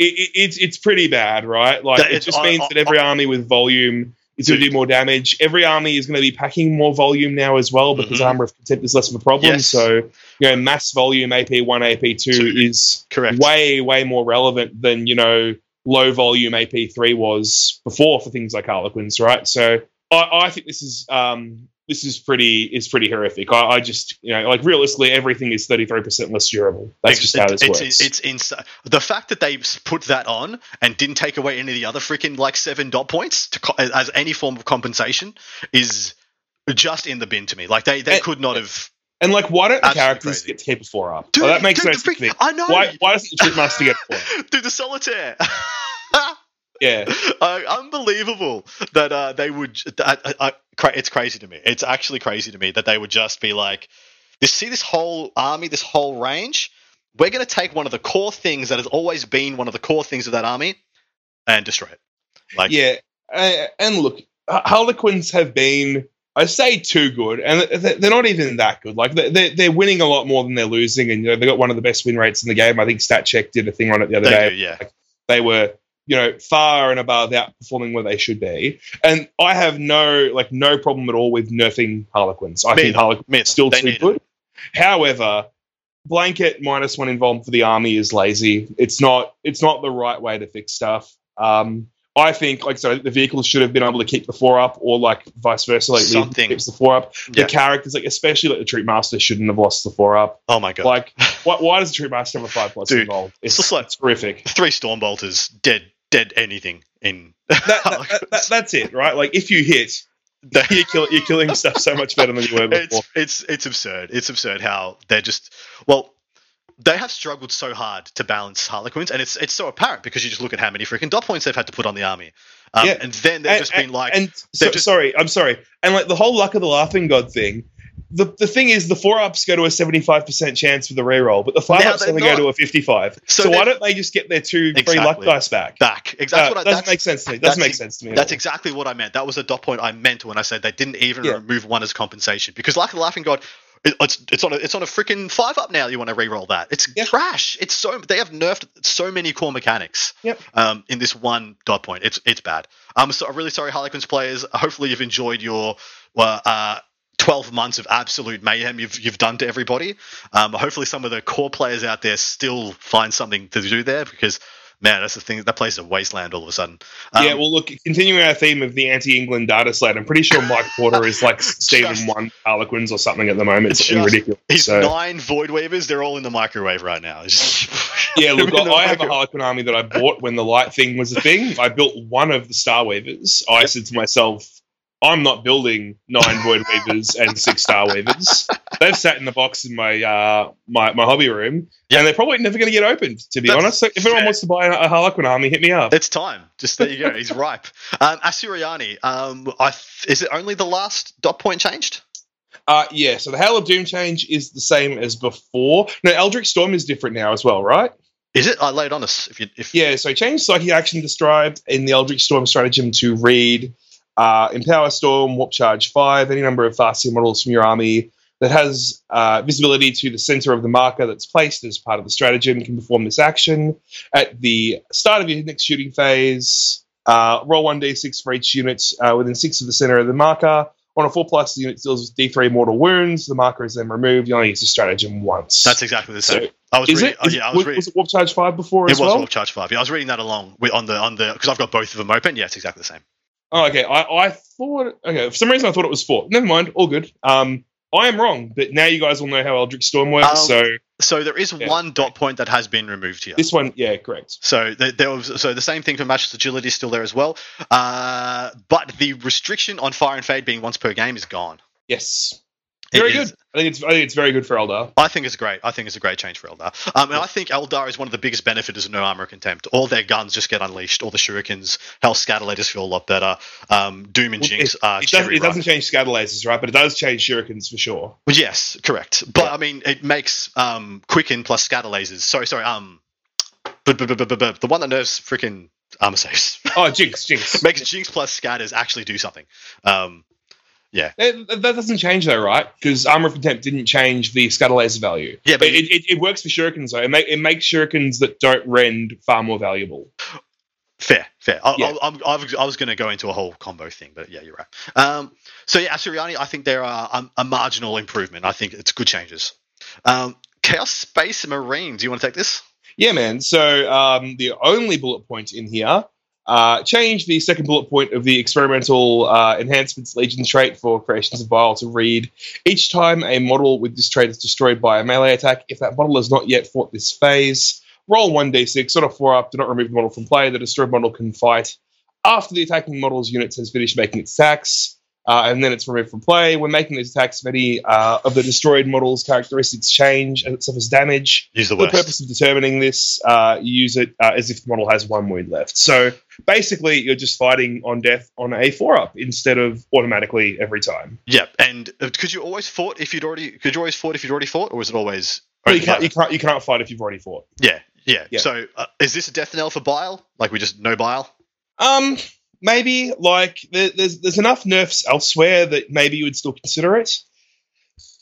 Speaker 3: it, it, it's it's pretty bad, right? Like it just means that every army with volume is going to do more damage. Every army is going to be packing more volume now as well because
Speaker 2: Mhm.
Speaker 3: armor of contempt is less of a problem.
Speaker 2: Yes.
Speaker 3: So you know, mass volume AP one, AP two is
Speaker 2: Correct.
Speaker 3: way way more relevant than you know low volume AP3 was before for things like Harlequins, right? So I, I think this is um, this is pretty is pretty horrific. I, I just you know like realistically everything is thirty three percent less durable. That's just how this
Speaker 2: it's,
Speaker 3: works.
Speaker 2: It's, insane. The fact that they put that on and didn't take away any of the other freaking like seven dot points to, co- as any form of compensation is just in the bin to me. Like they, they
Speaker 3: And-
Speaker 2: could not have.
Speaker 3: and like why don't the characters
Speaker 2: crazy.
Speaker 3: get a four up?
Speaker 2: Dude,
Speaker 3: Well, that makes
Speaker 2: dude,
Speaker 3: no sense to
Speaker 2: freak-
Speaker 3: me.
Speaker 2: I know.
Speaker 3: Why why doesn't the Troupe Master get four?
Speaker 2: Dude, the solitaire.
Speaker 3: Yeah.
Speaker 2: uh, unbelievable that uh, they would. I, I, it's crazy to me. It's actually crazy to me that they would just be like, "This see this whole army, this whole range. We're going to take one of the core things that has always been one of the core things of that army, and destroy it." Like,
Speaker 3: Yeah, uh, and look, Harlequins have been, I say, too good, and they're not even that good. Like they- they're they're winning a lot more than they're losing, and you know they got one of the best win rates in the game. I think StatCheck did a thing on it the other
Speaker 2: they
Speaker 3: day.
Speaker 2: do, yeah.
Speaker 3: They were, you know, far and above outperforming where they should be, and I have no like no problem at all with nerfing Harlequins. I
Speaker 2: Me
Speaker 3: think. Harlequins
Speaker 2: Me
Speaker 3: are
Speaker 2: either.
Speaker 3: still
Speaker 2: They
Speaker 3: too
Speaker 2: need it.
Speaker 3: good. However. Blanket minus one involved for the army is lazy. It's not. It's not the right way to fix stuff. Um, I think, like, so the vehicles should have been able to keep the four up, or like vice versa, like
Speaker 2: Something.
Speaker 3: keeps the four up.
Speaker 2: Yeah.
Speaker 3: The characters, like especially like the troupe master, shouldn't have lost the four up.
Speaker 2: Oh my god!
Speaker 3: Like, why, why does the troupe master have a five plus
Speaker 2: Dude,
Speaker 3: involved? It's,
Speaker 2: it's just like-
Speaker 3: it's horrific.
Speaker 2: Three stormbolters dead, dead anything in.
Speaker 3: That, that, that- that- that's it, right? Like, if you hit, you're, kill, you're killing stuff so much better than you were before.
Speaker 2: it's it's it's absurd. It's absurd how they're just well, they have struggled so hard to balance Harlequins, and it's it's so apparent because you just look at how many freaking dot points they've had to put on the army, um,
Speaker 3: Yeah.
Speaker 2: and then they've just been like,
Speaker 3: and so,
Speaker 2: just-
Speaker 3: sorry, I'm sorry, and like the whole luck of the laughing god thing. The, the thing is, the four ups go to a 75% chance for the reroll, but the five
Speaker 2: Now
Speaker 3: ups only
Speaker 2: not.
Speaker 3: go to a 55.
Speaker 2: So
Speaker 3: So, why don't they just get their two free luck dice back?
Speaker 2: back. Exactly
Speaker 3: Uh,
Speaker 2: what I,
Speaker 3: doesn't make sense to me. Doesn't
Speaker 2: that's
Speaker 3: make sense to me.
Speaker 2: That's exactly what I meant. That was a dot point I meant when I said they didn't even
Speaker 3: Yeah.
Speaker 2: remove one as compensation because, like the Laughing God, it, it's it's on a it's on a freaking five up now. You want to re-roll that? It's
Speaker 3: Yeah.
Speaker 2: trash. It's so they have nerfed so many core mechanics.
Speaker 3: Yep.
Speaker 2: Um, in this one dot point, it's it's bad. I'm so I'm really sorry, Harlequins players. Hopefully, you've enjoyed your well, uh, 12 months of absolute mayhem you've you've done to everybody. Um, hopefully, some of the core players out there still find something to do there because. Man, that's the thing. That place is a wasteland all of a sudden. Um,
Speaker 3: yeah, well, look, continuing our theme of the anti-England data slate, I'm pretty sure Mike Porter is like Stephen one Harlequins or something at the moment. It's
Speaker 2: Just-
Speaker 3: ridiculous.
Speaker 2: His
Speaker 3: So,
Speaker 2: nine void weavers, they're all in the microwave right now.
Speaker 3: Yeah, look,
Speaker 2: the
Speaker 3: I have a Harlequin army that I bought when the light thing was a thing. I built one of the Star Weavers. I said to myself, I'm not building nine void weavers and six star weavers. They've sat in the box in my uh, my, my hobby room,
Speaker 2: Yeah.
Speaker 3: and they're probably never going to get opened. To be
Speaker 2: That's
Speaker 3: honest, so if anyone
Speaker 2: fair.
Speaker 3: wants to buy a Harlequin army, hit me up.
Speaker 2: It's time. Just there you go. He's ripe. Um, Asuryani, um, I th- is it only the last dot point changed?
Speaker 3: Uh, yeah, so the Hail of Doom change is the same as before. No, Eldritch Storm is different now as well, right?
Speaker 2: Is it? I lay it on us. If you, if
Speaker 3: Yeah, so change Psychic Action described in the Eldritch Storm stratagem to read uh, Empower Storm, Warp Charge 5, any number of fast models from your army that has uh, visibility to the center of the marker that's placed as part of the stratagem can perform this action. At the start of your next shooting phase, uh, roll 1d6 for each unit uh, within 6 of the center of the marker. On a 4 plus, the unit deals with d3 mortal wounds. The marker is then removed. You only use the stratagem once.
Speaker 2: that's exactly the same.
Speaker 3: So,
Speaker 2: I was reading.
Speaker 3: it?
Speaker 2: oh, yeah, I was
Speaker 3: was,
Speaker 2: reading.
Speaker 3: was it Warp Charge 5 before
Speaker 2: It
Speaker 3: as
Speaker 2: was? Warp Charge Five. Yeah, I was reading that along with, on the on the because I've got both of them open. Yeah, it's exactly the same.
Speaker 3: Oh, okay. I, I thought okay. For some reason, I thought it was four. Never mind. All good. Um, I am wrong, but now you guys will know how Eldritch Storm works.
Speaker 2: Um,
Speaker 3: so
Speaker 2: So there is
Speaker 3: Yeah.
Speaker 2: one dot point that has been removed here.
Speaker 3: this one, yeah, correct.
Speaker 2: So there, there was so the same thing for matchless agility is still there as well, uh, but the restriction on fire and fade being once per game is gone.
Speaker 3: Yes,
Speaker 2: It
Speaker 3: very
Speaker 2: is-
Speaker 3: good. I think it's I think it's very good for Eldar.
Speaker 2: I think it's great. I think it's a great change for Eldar. Um, and I think Eldar is one of the biggest benefiters of no armor contempt. All their guns just get unleashed. All the shurikens, hell, scatterlators feel a lot better. Um, Doom and
Speaker 3: Well,
Speaker 2: Jinx
Speaker 3: it,
Speaker 2: are
Speaker 3: it, doesn't, it doesn't change scatter lasers, right? But it does change shurikens for sure.
Speaker 2: Well, yes, correct. But
Speaker 3: Yeah.
Speaker 2: I mean, it makes um, quicken plus scatter lasers. Sorry, sorry. Um, but, but, but, but, but the one that nerfs freaking armor saves.
Speaker 3: Oh, Jinx, Jinx.
Speaker 2: Makes Jinx plus scatters actually do something. Um, yeah.
Speaker 3: It, that doesn't change though, right? Because Armor of Contempt didn't change the scatter laser value.
Speaker 2: Yeah, but
Speaker 3: it, it, it works for shurikens though. It, make, it makes shurikens that don't rend far more valuable.
Speaker 2: Fair, fair. I,
Speaker 3: Yeah.
Speaker 2: I, I, I was going to go into a whole combo thing, but yeah, you're right. Um, so yeah, Asuryani, I think there are um, a marginal improvement. I think it's good changes. Um, Chaos Space Marine. Do you want to take this?
Speaker 3: Yeah, man. So um, the only bullet point in here uh, change the second bullet point of the experimental uh, enhancements Legion trait for creations of Bile to read each time a model with this trait is destroyed by a melee attack. If that model has not yet fought this phase, roll 1d6 on a 4 up. Do not remove the model from play. The destroyed model can fight after the attacking model's unit has finished making its attacks. Uh, and then it's removed from play. When making these attacks, many uh, of the destroyed model's characteristics change and it suffers damage.
Speaker 2: Use the
Speaker 3: For the purpose of determining this, uh, you use it uh, as if the model has one wound left. So basically, you're just fighting on death on a four up instead of automatically every time.
Speaker 2: Yeah, and uh, could you always fought if you'd already? Could you always fought if you'd already fought, or was it always?
Speaker 3: But you can't, you can't, you can't fight if you've already fought.
Speaker 2: yeah, yeah,
Speaker 3: Yeah.
Speaker 2: So uh, is this a death knell for Bile? Like we just no Bile?
Speaker 3: Um, maybe like there, there's there's enough nerfs elsewhere that maybe you would still consider it.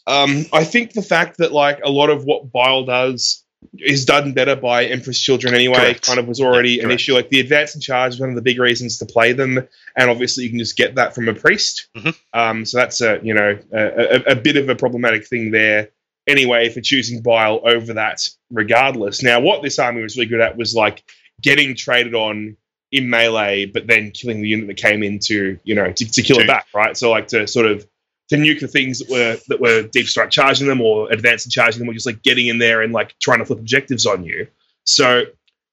Speaker 3: Um, I think the fact that like a lot of what Bile does is done better by Emperor's Children anyway.
Speaker 2: Correct.
Speaker 3: Kind of was already
Speaker 2: Yeah,
Speaker 3: an issue. Like the advance in charge is one of the big reasons to play them, and obviously you can just get that from a priest.
Speaker 2: Mhm.
Speaker 3: Um, so that's a you know a, a, a bit of a problematic thing there. Anyway, for choosing Bile over that, regardless. Now, what this army was really good at was like getting traded on in melee, but then killing the unit that came in to you know to, to kill it back, right? So like to sort of to nuke the things that were that were deep strike charging them or advanced and charging them, or just like getting in there and like trying to flip objectives on you. So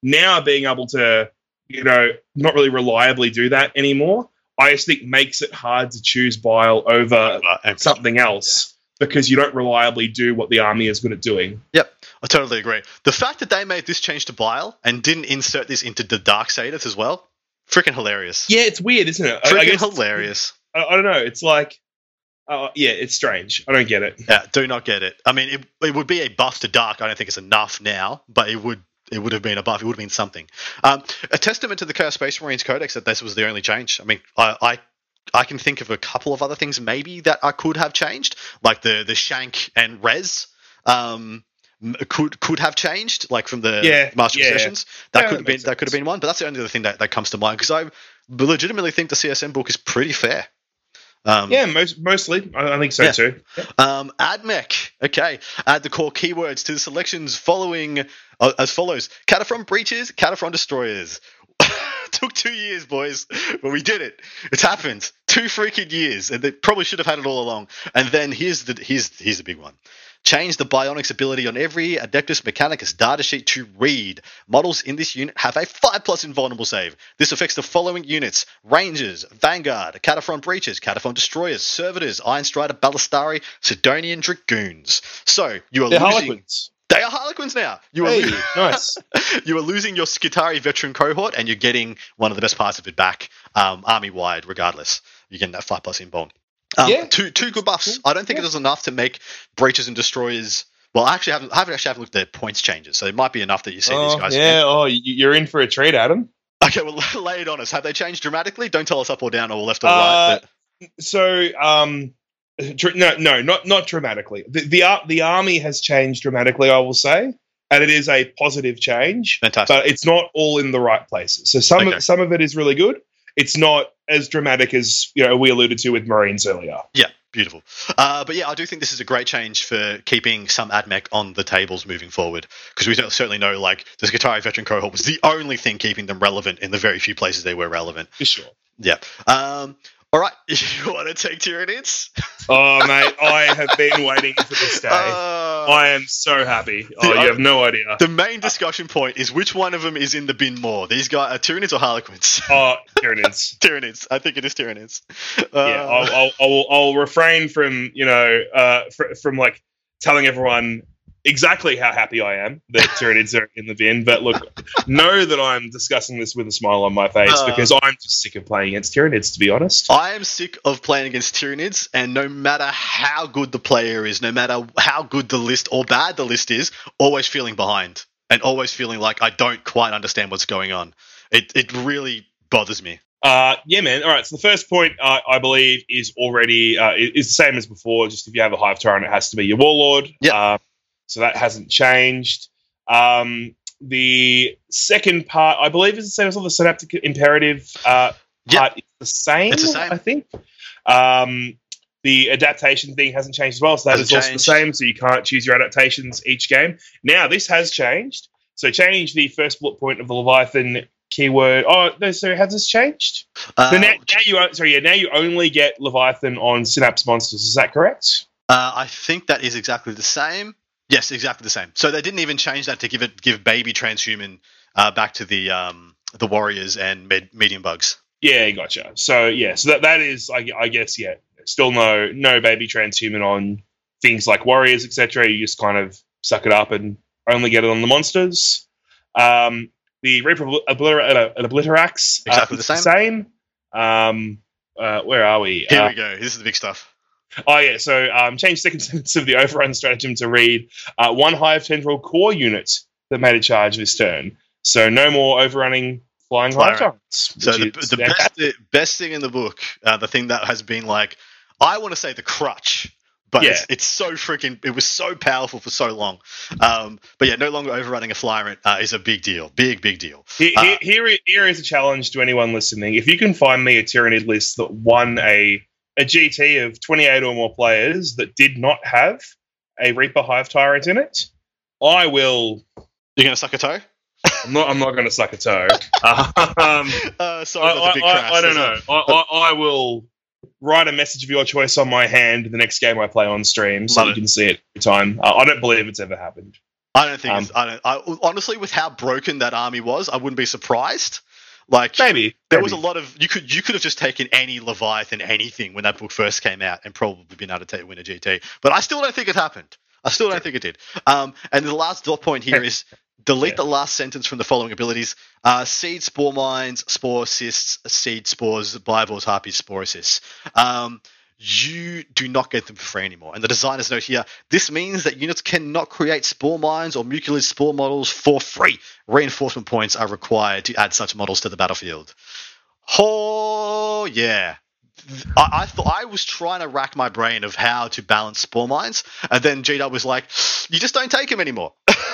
Speaker 3: now being able to you know not really reliably do that anymore, I just think makes it hard to choose Bile over something else because you don't reliably do what the army is good at doing.
Speaker 2: Yep, I totally agree. The fact that they made this change to Bile and didn't insert this into the Dark Satyrs as well, freaking hilarious.
Speaker 3: Yeah, it's weird, isn't it?
Speaker 2: Freaking hilarious.
Speaker 3: I, I don't know. It's like, uh, yeah, it's strange. I don't get it.
Speaker 2: Yeah, do not get it. I mean, it, it would be a buff to Dark. I don't think it's enough now, but it would it would have been a buff. It would have been something. Um, a testament to the Chaos Space Marines Codex that this was the only change. I mean, I. I I can think of a couple of other things maybe that I could have changed, like the the shank and res. Um, could could have changed, like from the
Speaker 3: Yeah,
Speaker 2: Master
Speaker 3: yeah.
Speaker 2: Possessions. That
Speaker 3: Yeah,
Speaker 2: could have been
Speaker 3: makes
Speaker 2: that could have been one, but that's the only other thing that, that comes to mind because I legitimately think the CSM book is pretty fair. Um,
Speaker 3: Yeah, most mostly. I, I think so
Speaker 2: Yeah.
Speaker 3: too.
Speaker 2: um, AdMech. Okay. Add the core keywords to the selections following uh, as follows: Kataphron breachers, Kataphron destroyers. Took two years, boys, but we did it. It's happened. Two freaking years, and they probably should have had it all along. And then here's the here's here's the big one. Change the Bionics ability on every Adeptus Mechanicus datasheet to read. Models in this unit have a 5 plus invulnerable save. This affects the following units Rangers, Vanguard, Kataphron Breachers, Kataphron Destroyers, Servitors, Iron Strider, Ballistari, Sydonian Dragoons. So you are
Speaker 3: They're
Speaker 2: losing.
Speaker 3: Harlequins.
Speaker 2: They are Harlequins now. You are,
Speaker 3: Hey,
Speaker 2: lo-
Speaker 3: nice.
Speaker 2: you are losing your Skitarii veteran cohort, and you're getting one of the best parts of it back, um, army wide, regardless. You're getting that 5 plus invuln. Um,
Speaker 3: Yeah.
Speaker 2: two two good buffs. I don't think
Speaker 3: Yeah.
Speaker 2: it was enough to make breaches and destroyers. Well, I actually haven't, I haven't actually haven't looked at their points changes, so it might be enough that you see these
Speaker 3: Oh,
Speaker 2: guys.
Speaker 3: yeah. Oh, you- you're in for a treat, Adam.
Speaker 2: Okay, well, lay it on us. Have they changed dramatically? Don't tell us up or down or left or
Speaker 3: Uh,
Speaker 2: right. But
Speaker 3: So, um, no, no, not not dramatically. The the, the army has changed dramatically. I will say, and it is a positive change.
Speaker 2: fantastic.
Speaker 3: but it's not all in the right places. So some
Speaker 2: Okay.
Speaker 3: of, some of it is really good. It's not as dramatic as you know we alluded to with Marines earlier.
Speaker 2: Yeah, beautiful. Uh, but yeah, I do think this is a great change for keeping some AdMech on the tables moving forward because we don't, certainly know like the Skitarii veteran cohort was the only thing keeping them relevant in the very few places they were relevant.
Speaker 3: For sure.
Speaker 2: Yeah. Um, all right, you want to take Tyranids?
Speaker 3: Oh mate, I have been waiting for this day.
Speaker 2: Uh,
Speaker 3: I am so happy. Oh,
Speaker 2: I-
Speaker 3: you have no idea.
Speaker 2: the main discussion point is which one of them is in the bin more. These guys are Tyranids or Harlequins?
Speaker 3: Oh, is.
Speaker 2: Tyranids. I think it is Tyranids. Uh,
Speaker 3: Yeah, I'll, I'll, I'll, I'll refrain from you know uh, fr- from like telling everyone exactly how happy I am that Tyranids are in the bin. But look, know that I'm discussing this with a smile on my face
Speaker 2: Uh.
Speaker 3: because I'm just sick of playing against Tyranids. To be honest.
Speaker 2: I am sick of playing against Tyranids, and no matter how good the player is, no matter how good the list or bad the list is, always feeling behind and always feeling like I don't quite understand what's going on. It it really bothers me.
Speaker 3: Uh, yeah, man. All right. So the first point, uh, I believe, is already uh, is the same as before. Just if you have a hive tyrant, it has to be your warlord.
Speaker 2: Yeah.
Speaker 3: So that hasn't changed. Um, the second part, I believe, is the same as all the synaptic imperative uh,
Speaker 2: Yeah.
Speaker 3: part. Is the same.
Speaker 2: It's the same.
Speaker 3: I think. Um, the adaptation thing hasn't changed as well, so that
Speaker 2: Hasn't
Speaker 3: is also the same. So you can't choose your adaptations each game. Now this has changed. So change the first bullet point of the Leviathan keyword. Oh no, so has this changed?
Speaker 2: Uh,
Speaker 3: So now, now you sorry, yeah, now you only get Leviathan on Synapse monsters. Is that correct?
Speaker 2: Uh, I think that is exactly the same. Yes, exactly the same. So they didn't even change that to give it give baby transhuman uh, back to the um, the warriors and med- medium bugs.
Speaker 3: Yeah, gotcha. So yeah, so that that is, I, I guess, yeah, still no no baby transhuman on things like warriors, etc. You just kind of suck it up and only get it on the monsters. Um, the Reaper Obliter- uh, Obliterax, uh,
Speaker 2: Exactly
Speaker 3: is
Speaker 2: the
Speaker 3: same. Um, uh, where are we?
Speaker 2: Here
Speaker 3: Uh,
Speaker 2: we go. This is the big stuff.
Speaker 3: Oh yeah, so um, change second sentence of the overrun stratagem to read uh, one hive tendril core unit that made a charge this turn. So no more overrunning flying hive
Speaker 2: Flying.
Speaker 3: tyrants.
Speaker 2: So the, the best the best thing in the book, uh, the thing that has been like, I want to say the crutch, but
Speaker 3: Yeah.
Speaker 2: it's, it's so freaking. It was so powerful for so long. Um, but yeah, no longer overrunning a flyer uh, is a big deal. Big big deal.
Speaker 3: He-
Speaker 2: Uh,
Speaker 3: here, here is a challenge to anyone listening. If you can find me a Tyranid list that won a a GT of 28 or more players that did not have a Reaper Hive Tyrant in it, I will.
Speaker 2: You're gonna suck a toe?
Speaker 3: I'm not. I'm not going to suck a toe. um,
Speaker 2: Uh, sorry
Speaker 3: I,
Speaker 2: the big
Speaker 3: I-
Speaker 2: crash.
Speaker 3: I don't know.
Speaker 2: I,
Speaker 3: I, I, I will write a message of your choice on my hand the next game I play on stream, so
Speaker 2: Love
Speaker 3: you
Speaker 2: it.
Speaker 3: can see it every time. Uh, I don't believe it's ever happened.
Speaker 2: I don't think.
Speaker 3: Um,
Speaker 2: it's, I don't. I, honestly, with how broken that army was, I wouldn't be surprised. Like
Speaker 3: Maybe
Speaker 2: there
Speaker 3: maybe.
Speaker 2: was a lot of you could you could have just taken any Leviathan anything when that book first came out and probably been able to take win a GT. But I still don't think it happened. I still don't think it did. Um, and the last dot point here is delete
Speaker 3: Yeah.
Speaker 2: the last sentence from the following abilities: uh, seed, spore mines, sporocysts, seed, spores, biovores, harpies, sporocysts. Um, you do not get them for free anymore. And the designer's note here: this means that units cannot create spore mines or mucolid spore models for free. Reinforcement points are required to add such models to the battlefield. Oh yeah. I, I thought I was trying to rack my brain of how to balance spore mines, and then G Dub was like, "You just don't take them anymore."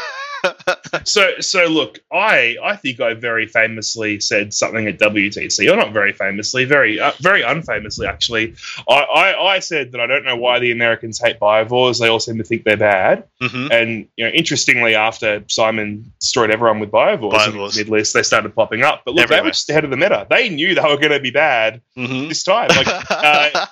Speaker 3: So, so look, I I think I very famously said something at WTC, or not very famously, very uh, very unfamously actually. I, I I said that I don't know why the Americans hate biovores; they all seem to think they're bad.
Speaker 2: hmm
Speaker 3: And you know, interestingly, after Simon destroyed everyone with biovores, in the mid list, they started popping up. But look, they were just ahead of the meta. They knew they were going to be bad
Speaker 2: hmm
Speaker 3: this time. Like uh,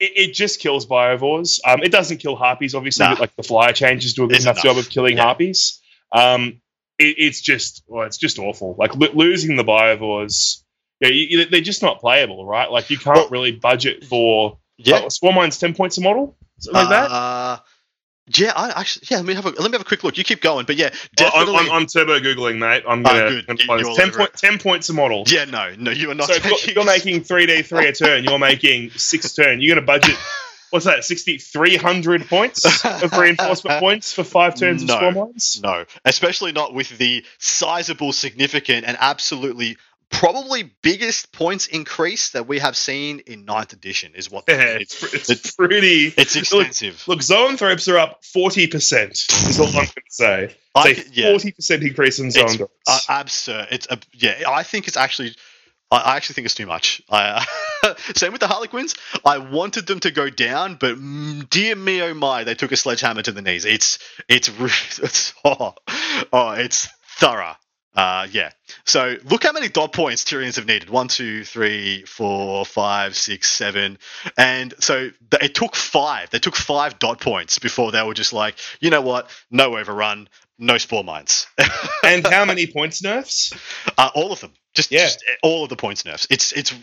Speaker 3: it, it just kills biovores. Um, it doesn't kill harpies, obviously,
Speaker 2: Nah.
Speaker 3: but like the flyer changes do a good
Speaker 2: It's
Speaker 3: enough, job of killing
Speaker 2: Yeah.
Speaker 3: harpies. Um, it, it's just, well, it's just awful. Like lo- losing the biovores, yeah, you, they're just not playable, right? Like you can't
Speaker 2: Well-
Speaker 3: really budget for.
Speaker 2: yeah,
Speaker 3: Yeah. Swarm Mine's ten points a model, something like that.
Speaker 2: Uh, yeah, I actually yeah. Let me have a let me have a quick look. You keep going, but yeah, definitely.
Speaker 3: I'm, I'm, I'm turbo googling, mate. I'm
Speaker 2: Oh,
Speaker 3: gonna,
Speaker 2: good.
Speaker 3: gonna
Speaker 2: You-
Speaker 3: play
Speaker 2: you're
Speaker 3: this.
Speaker 2: all
Speaker 3: ten
Speaker 2: over
Speaker 3: point, ten points a model.
Speaker 2: yeah, no, no, you are not.
Speaker 3: so if you're, if you're making three d three a turn, you're making six turn. You're gonna budget. What's that? 60, 300 points of reinforcement points for five turns
Speaker 2: No.
Speaker 3: of lines?
Speaker 2: No, especially not with the sizable, significant, and absolutely probably biggest points increase that we have seen in ninth edition. Is what
Speaker 3: Yeah,
Speaker 2: it's.
Speaker 3: it's, it's pretty.
Speaker 2: It's extensive.
Speaker 3: Look, zoanthropes are up 40%, is all I'm going to say.
Speaker 2: I
Speaker 3: Say
Speaker 2: yeah.
Speaker 3: 40% increase in
Speaker 2: It's uh, absurd. It's uh, yeah. I think it's actually. I I actually think it's too much. I, same with the Harlequins. I wanted them to go down, but mm, dear me, oh my, they took a sledgehammer to the knees. It's it's it's oh, oh it's thorough. Uh, yeah. So look how many dot points Tyrians have needed. One, two, three, four, five, six, seven, and so it took five. They took five dot points before they were just like, you know what? No overrun, no spore mines.
Speaker 3: and how many points nerfs?
Speaker 2: Uh, all of them. Just,
Speaker 3: Yeah.
Speaker 2: just all of the points nerfs. It's it's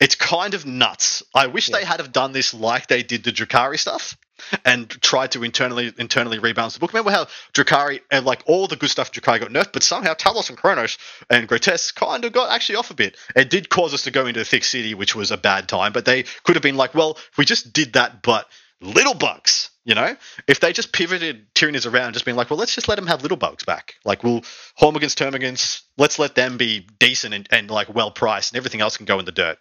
Speaker 2: it's kind of nuts. I wish they had have done this like they did the Drukhari stuff and tried to internally internally rebalance the book. Remember how Drukhari and like all the good stuff Drukhari got nerfed, but somehow Talos and Cronos and Grotesque kind of got actually off a bit. It did cause us to go into a thick city, which was a bad time. But they could have been like, well, if we just did that, but little bugs. You know, if they just pivoted Tyranids around, just being like, well, let's just let them have little bugs back. Like, we'll Hormagaunts, Termagants, let's let them be decent and, and like well priced, and everything else can go in the dirt.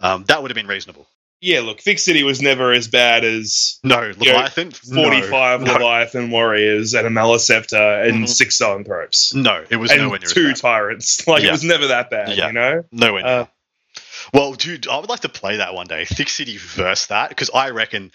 Speaker 2: Um, that would have been reasonable.
Speaker 3: Yeah, look, Thick City was never as bad as
Speaker 2: No, Leviathan,
Speaker 3: know, forty-five
Speaker 2: no,
Speaker 3: Leviathan warriors and a Maleceptor and
Speaker 2: Mhm.
Speaker 3: six Zoanthropes.
Speaker 2: No, it was
Speaker 3: and
Speaker 2: nowhere near
Speaker 3: two tyrants. Like
Speaker 2: Yeah.
Speaker 3: it was never that bad,
Speaker 2: Yeah.
Speaker 3: you know.
Speaker 2: Nowhere near.
Speaker 3: Uh,
Speaker 2: well, dude, I would like to play that one day. Thick City versus that because I reckon,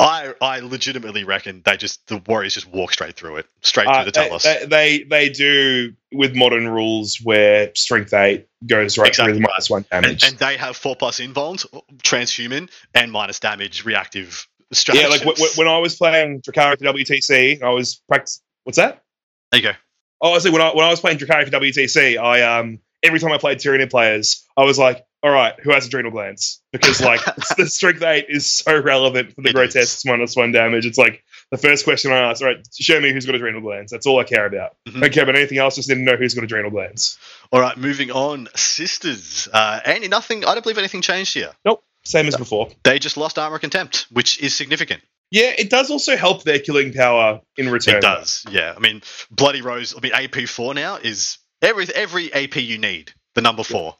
Speaker 2: I I legitimately reckon they just the Warriors just walk straight through it, straight
Speaker 3: Uh,
Speaker 2: through the
Speaker 3: they,
Speaker 2: Talos.
Speaker 3: they, they they do with modern rules where strength eight goes right
Speaker 2: Exactly.
Speaker 3: through the minus one damage.
Speaker 2: and they have four plus invulns, transhuman, and minus damage reactive
Speaker 3: yeah, like w- w- when I was playing Drukhari for WTC, I was practice. What's that?
Speaker 2: there you go.
Speaker 3: Oh, I see. When I when I was playing Drukhari for WTC, I um every time I played Tyranid players, I was like, all right, who has adrenal glands? Because like the strength eight is so relevant for the
Speaker 2: It
Speaker 3: grotesque minus one damage. It's like the first question I ask, all right, show me who's got adrenal glands. That's all I care about.
Speaker 2: Mhm.
Speaker 3: I don't care about anything else. Just need to know who's got adrenal glands.
Speaker 2: All right, moving on. Sisters, uh, Andy, nothing. I don't believe anything changed here.
Speaker 3: Nope, same as before.
Speaker 2: They just lost armor contempt, which is significant.
Speaker 3: Yeah, it does also help their killing power in return.
Speaker 2: It does, yeah. I mean, Bloody Rose. I mean, AP four now is every every AP you need. The number four.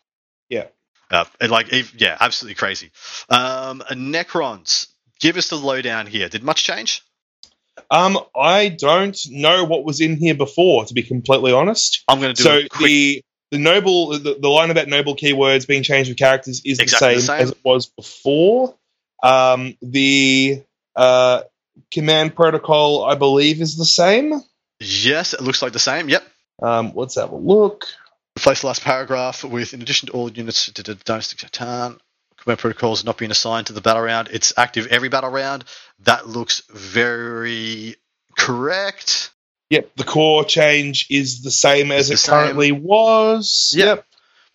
Speaker 3: Yeah.
Speaker 2: Uh, and like, yeah, absolutely crazy. Um, Necrons. Give us the lowdown here. Did much change?
Speaker 3: Um, I don't know what was in here before, to be completely honest.
Speaker 2: I'm going to do
Speaker 3: So
Speaker 2: a quick.
Speaker 3: the the noble the, the line about noble keywords being changed with characters is
Speaker 2: Exactly
Speaker 3: the,
Speaker 2: the
Speaker 3: same
Speaker 2: same.
Speaker 3: as it was before. Um, the uh, command protocol, I believe, is the same.
Speaker 2: yes, it looks like the same. Yep.
Speaker 3: Um, let's have a look.
Speaker 2: Replace the last paragraph with, in addition to all units, to the Dynasty Titan, command protocols not being assigned to the battle round. It's active every battle round. That looks very correct.
Speaker 3: Yep, the core change is the same as
Speaker 2: It's
Speaker 3: it
Speaker 2: same.
Speaker 3: currently was.
Speaker 2: Yep.
Speaker 3: Yep.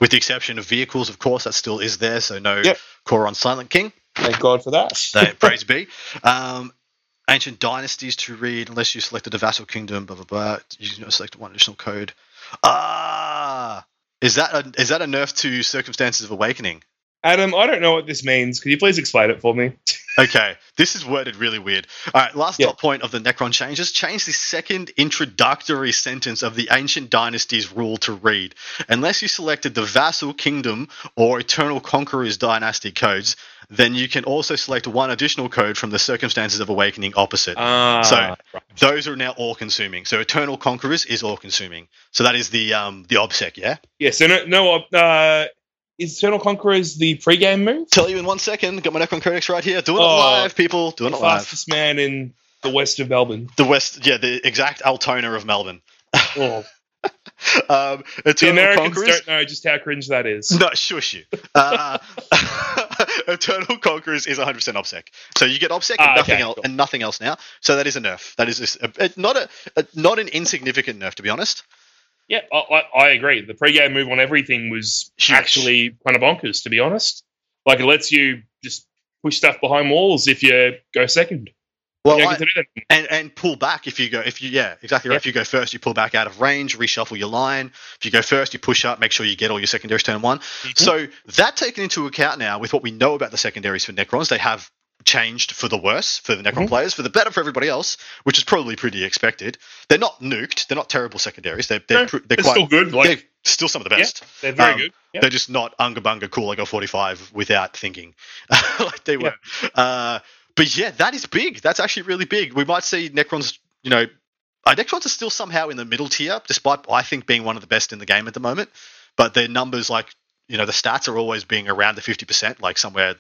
Speaker 2: With the exception of vehicles, of course, that still is there. So no
Speaker 3: Yep.
Speaker 2: core on Silent King.
Speaker 3: Thank God for that.
Speaker 2: Praise be. Um, ancient dynasties to read unless you selected a vassal kingdom. Blah blah blah. You can select one additional code. Ah, is that a, is that a nerf to circumstances of awakening?
Speaker 3: Adam, I don't know what this means. Could you please explain it for me?
Speaker 2: Okay, this is worded really weird. All right, last
Speaker 3: Yeah.
Speaker 2: dot point of the Necron changes. Change the second introductory sentence of the Ancient Dynasties rule to read. Unless you selected the Vassal Kingdom or Eternal Conqueror's Dynasty codes, then you can also select one additional code from the Circumstances of Awakening opposite.
Speaker 3: Ah,
Speaker 2: So-
Speaker 3: right.
Speaker 2: Those are now all consuming. So Eternal Conquerors is all consuming. So that is the um the obsec, yeah?
Speaker 3: yeah. So no, no. Uh, is Eternal Conquerors the pre-game move?
Speaker 2: Tell you in one second. Got my Necron Codex right here. Doing it
Speaker 3: Oh,
Speaker 2: live, people. Doing it live.
Speaker 3: fastest man in the west of Melbourne.
Speaker 2: The West, yeah, the exact Altona of Melbourne.
Speaker 3: Oh,
Speaker 2: um,
Speaker 3: the Americans
Speaker 2: Conquerors.
Speaker 3: don't know just how cringe that is.
Speaker 2: No, shush you. Uh, Eternal Conquerors is 100% OBSEC. So you get OBSEC and
Speaker 3: Ah,
Speaker 2: nothing
Speaker 3: okay,
Speaker 2: else,
Speaker 3: cool.
Speaker 2: and nothing else now. So that is a nerf. That is a, a- not a, a not an insignificant nerf, to be honest.
Speaker 3: Yeah, I, I, I agree. The pre-game move on everything was
Speaker 2: Huge.
Speaker 3: actually kind of bonkers, to be honest. Like it lets you just push stuff behind walls if you go second.
Speaker 2: Well, I-
Speaker 3: get to do that.
Speaker 2: and and pull back if you go if you yeah exactly right. If you go first, you pull back out of range, reshuffle your line. If you go first, you push up, make sure you get all your secondaries turn one.
Speaker 3: Mhm.
Speaker 2: So that taken into account now with what we know about the secondaries for Necrons, they have changed for the worse for the Necron
Speaker 3: Mhm.
Speaker 2: players, for the better for everybody else, which is probably pretty expected. They're not nuked. They're not terrible secondaries. They're they're,
Speaker 3: No,
Speaker 2: pr- they're quite
Speaker 3: still good. Like
Speaker 2: they're still some of the
Speaker 3: Yeah.
Speaker 2: best.
Speaker 3: they're very
Speaker 2: um,
Speaker 3: good. Yeah.
Speaker 2: They're just not unga bunga cool like a 45 without thinking like they were. Uh, but yeah, that is big. That's actually really big. We might see Necrons, you know, uh, Necrons are still somehow in the middle tier, despite I think being one of the best in the game at the moment. But their numbers, like you know, the stats are always being around the 50%, like somewhere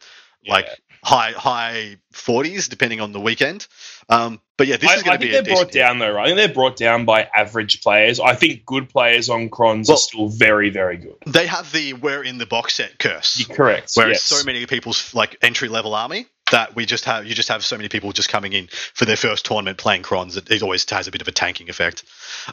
Speaker 2: like high high 40s, depending on the weekend. Um, but yeah, this
Speaker 3: I,
Speaker 2: is going to be
Speaker 3: think they're brought
Speaker 2: tier.
Speaker 3: down though, right? I think they're brought down by average players. I think good players on Crons
Speaker 2: Well-
Speaker 3: are still very, very good.
Speaker 2: They have the we're in the box set curse.
Speaker 3: You're correct.
Speaker 2: Whereas
Speaker 3: yes.
Speaker 2: so many people's like entry level army that we just have you just have so many people just coming in for their first tournament playing crons it, it always has a bit of a tanking effect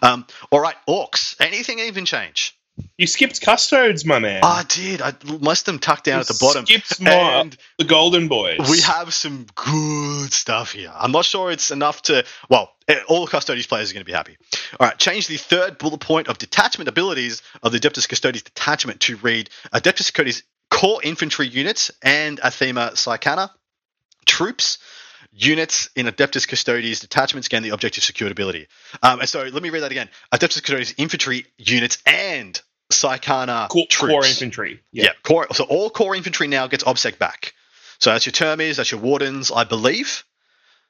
Speaker 2: um, all right orcs anything even change
Speaker 3: you skipped custodes, my man.
Speaker 2: i did i must them tucked down
Speaker 3: You
Speaker 2: at the bottom
Speaker 3: Skipped
Speaker 2: and
Speaker 3: the Golden Boys.
Speaker 2: we have some good stuff here i'm not sure it's enough to well eh, all the custodies players are going to be happy all right change the third bullet point of detachment abilities of the adeptus custodes detachment to read adeptus custodes core infantry units and athema Psykana troops units in Adeptus Custodes detachments gain the objective secured ability. Um, and so let me read that again. Adeptus Custodes infantry units and Psykana
Speaker 3: core,
Speaker 2: troops.
Speaker 3: core infantry.
Speaker 2: Yeah. yeah, core. So all core infantry now gets obsec back. So that's your termies, that's your wardens, I believe.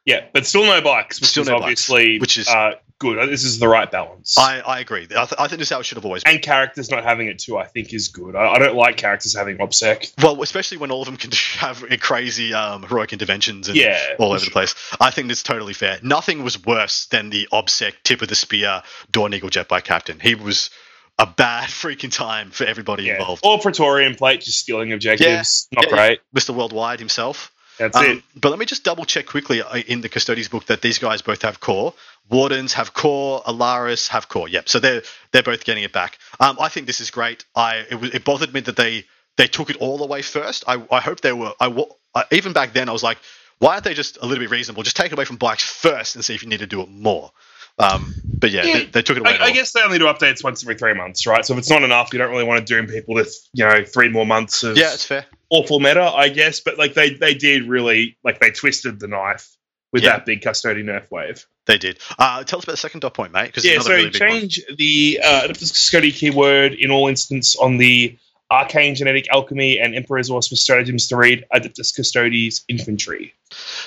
Speaker 3: Yeah, but still no bikes, which still is no obviously bikes, which is uh, good. This is the right balance.
Speaker 2: I, I agree. I, th- I think this is how it should have always
Speaker 3: been. And characters not having it too, I think, is good. I, I don't like characters having obsec.
Speaker 2: Well, especially when all of them can have crazy um, heroic interventions and
Speaker 3: yeah,
Speaker 2: all over sure. the place. I think that's totally fair. Nothing was worse than the obsec tip of the spear Dawneagle Jetbike captain. He was a bad freaking time for everybody yeah. involved.
Speaker 3: Or Praetorian Plate just stealing objectives. Yeah. Not yeah, great.
Speaker 2: Mr. Worldwide himself.
Speaker 3: That's um, it.
Speaker 2: But let me just double check quickly uh, in the Custodes book that these guys both have core. Wardens have core. Allarus have core. Yep. So they're they're both getting it back. Um, I think this is great. I it, it, bothered me that they they took it all the way first. I I hope they were. I even back then I was like, why aren't they just a little bit reasonable? Just take it away from bikes first and see if you need to do it more. Um, but yeah, yeah. They, they, took it away.
Speaker 3: I, I, guess they only do updates once every three months, right? So if it's not enough, you don't really want to doom people with you know three more months of
Speaker 2: yeah, it's fair.
Speaker 3: Awful meta, I guess. But like they they did really like they twisted the knife with yeah. that big custody nerf wave.
Speaker 2: They did. Uh, tell us about the second dot point, mate.
Speaker 3: Yeah, so really change the uh, custody keyword in all instance on the arcane genetic alchemy and emperor's auspice stratagems to read adeptus custodes infantry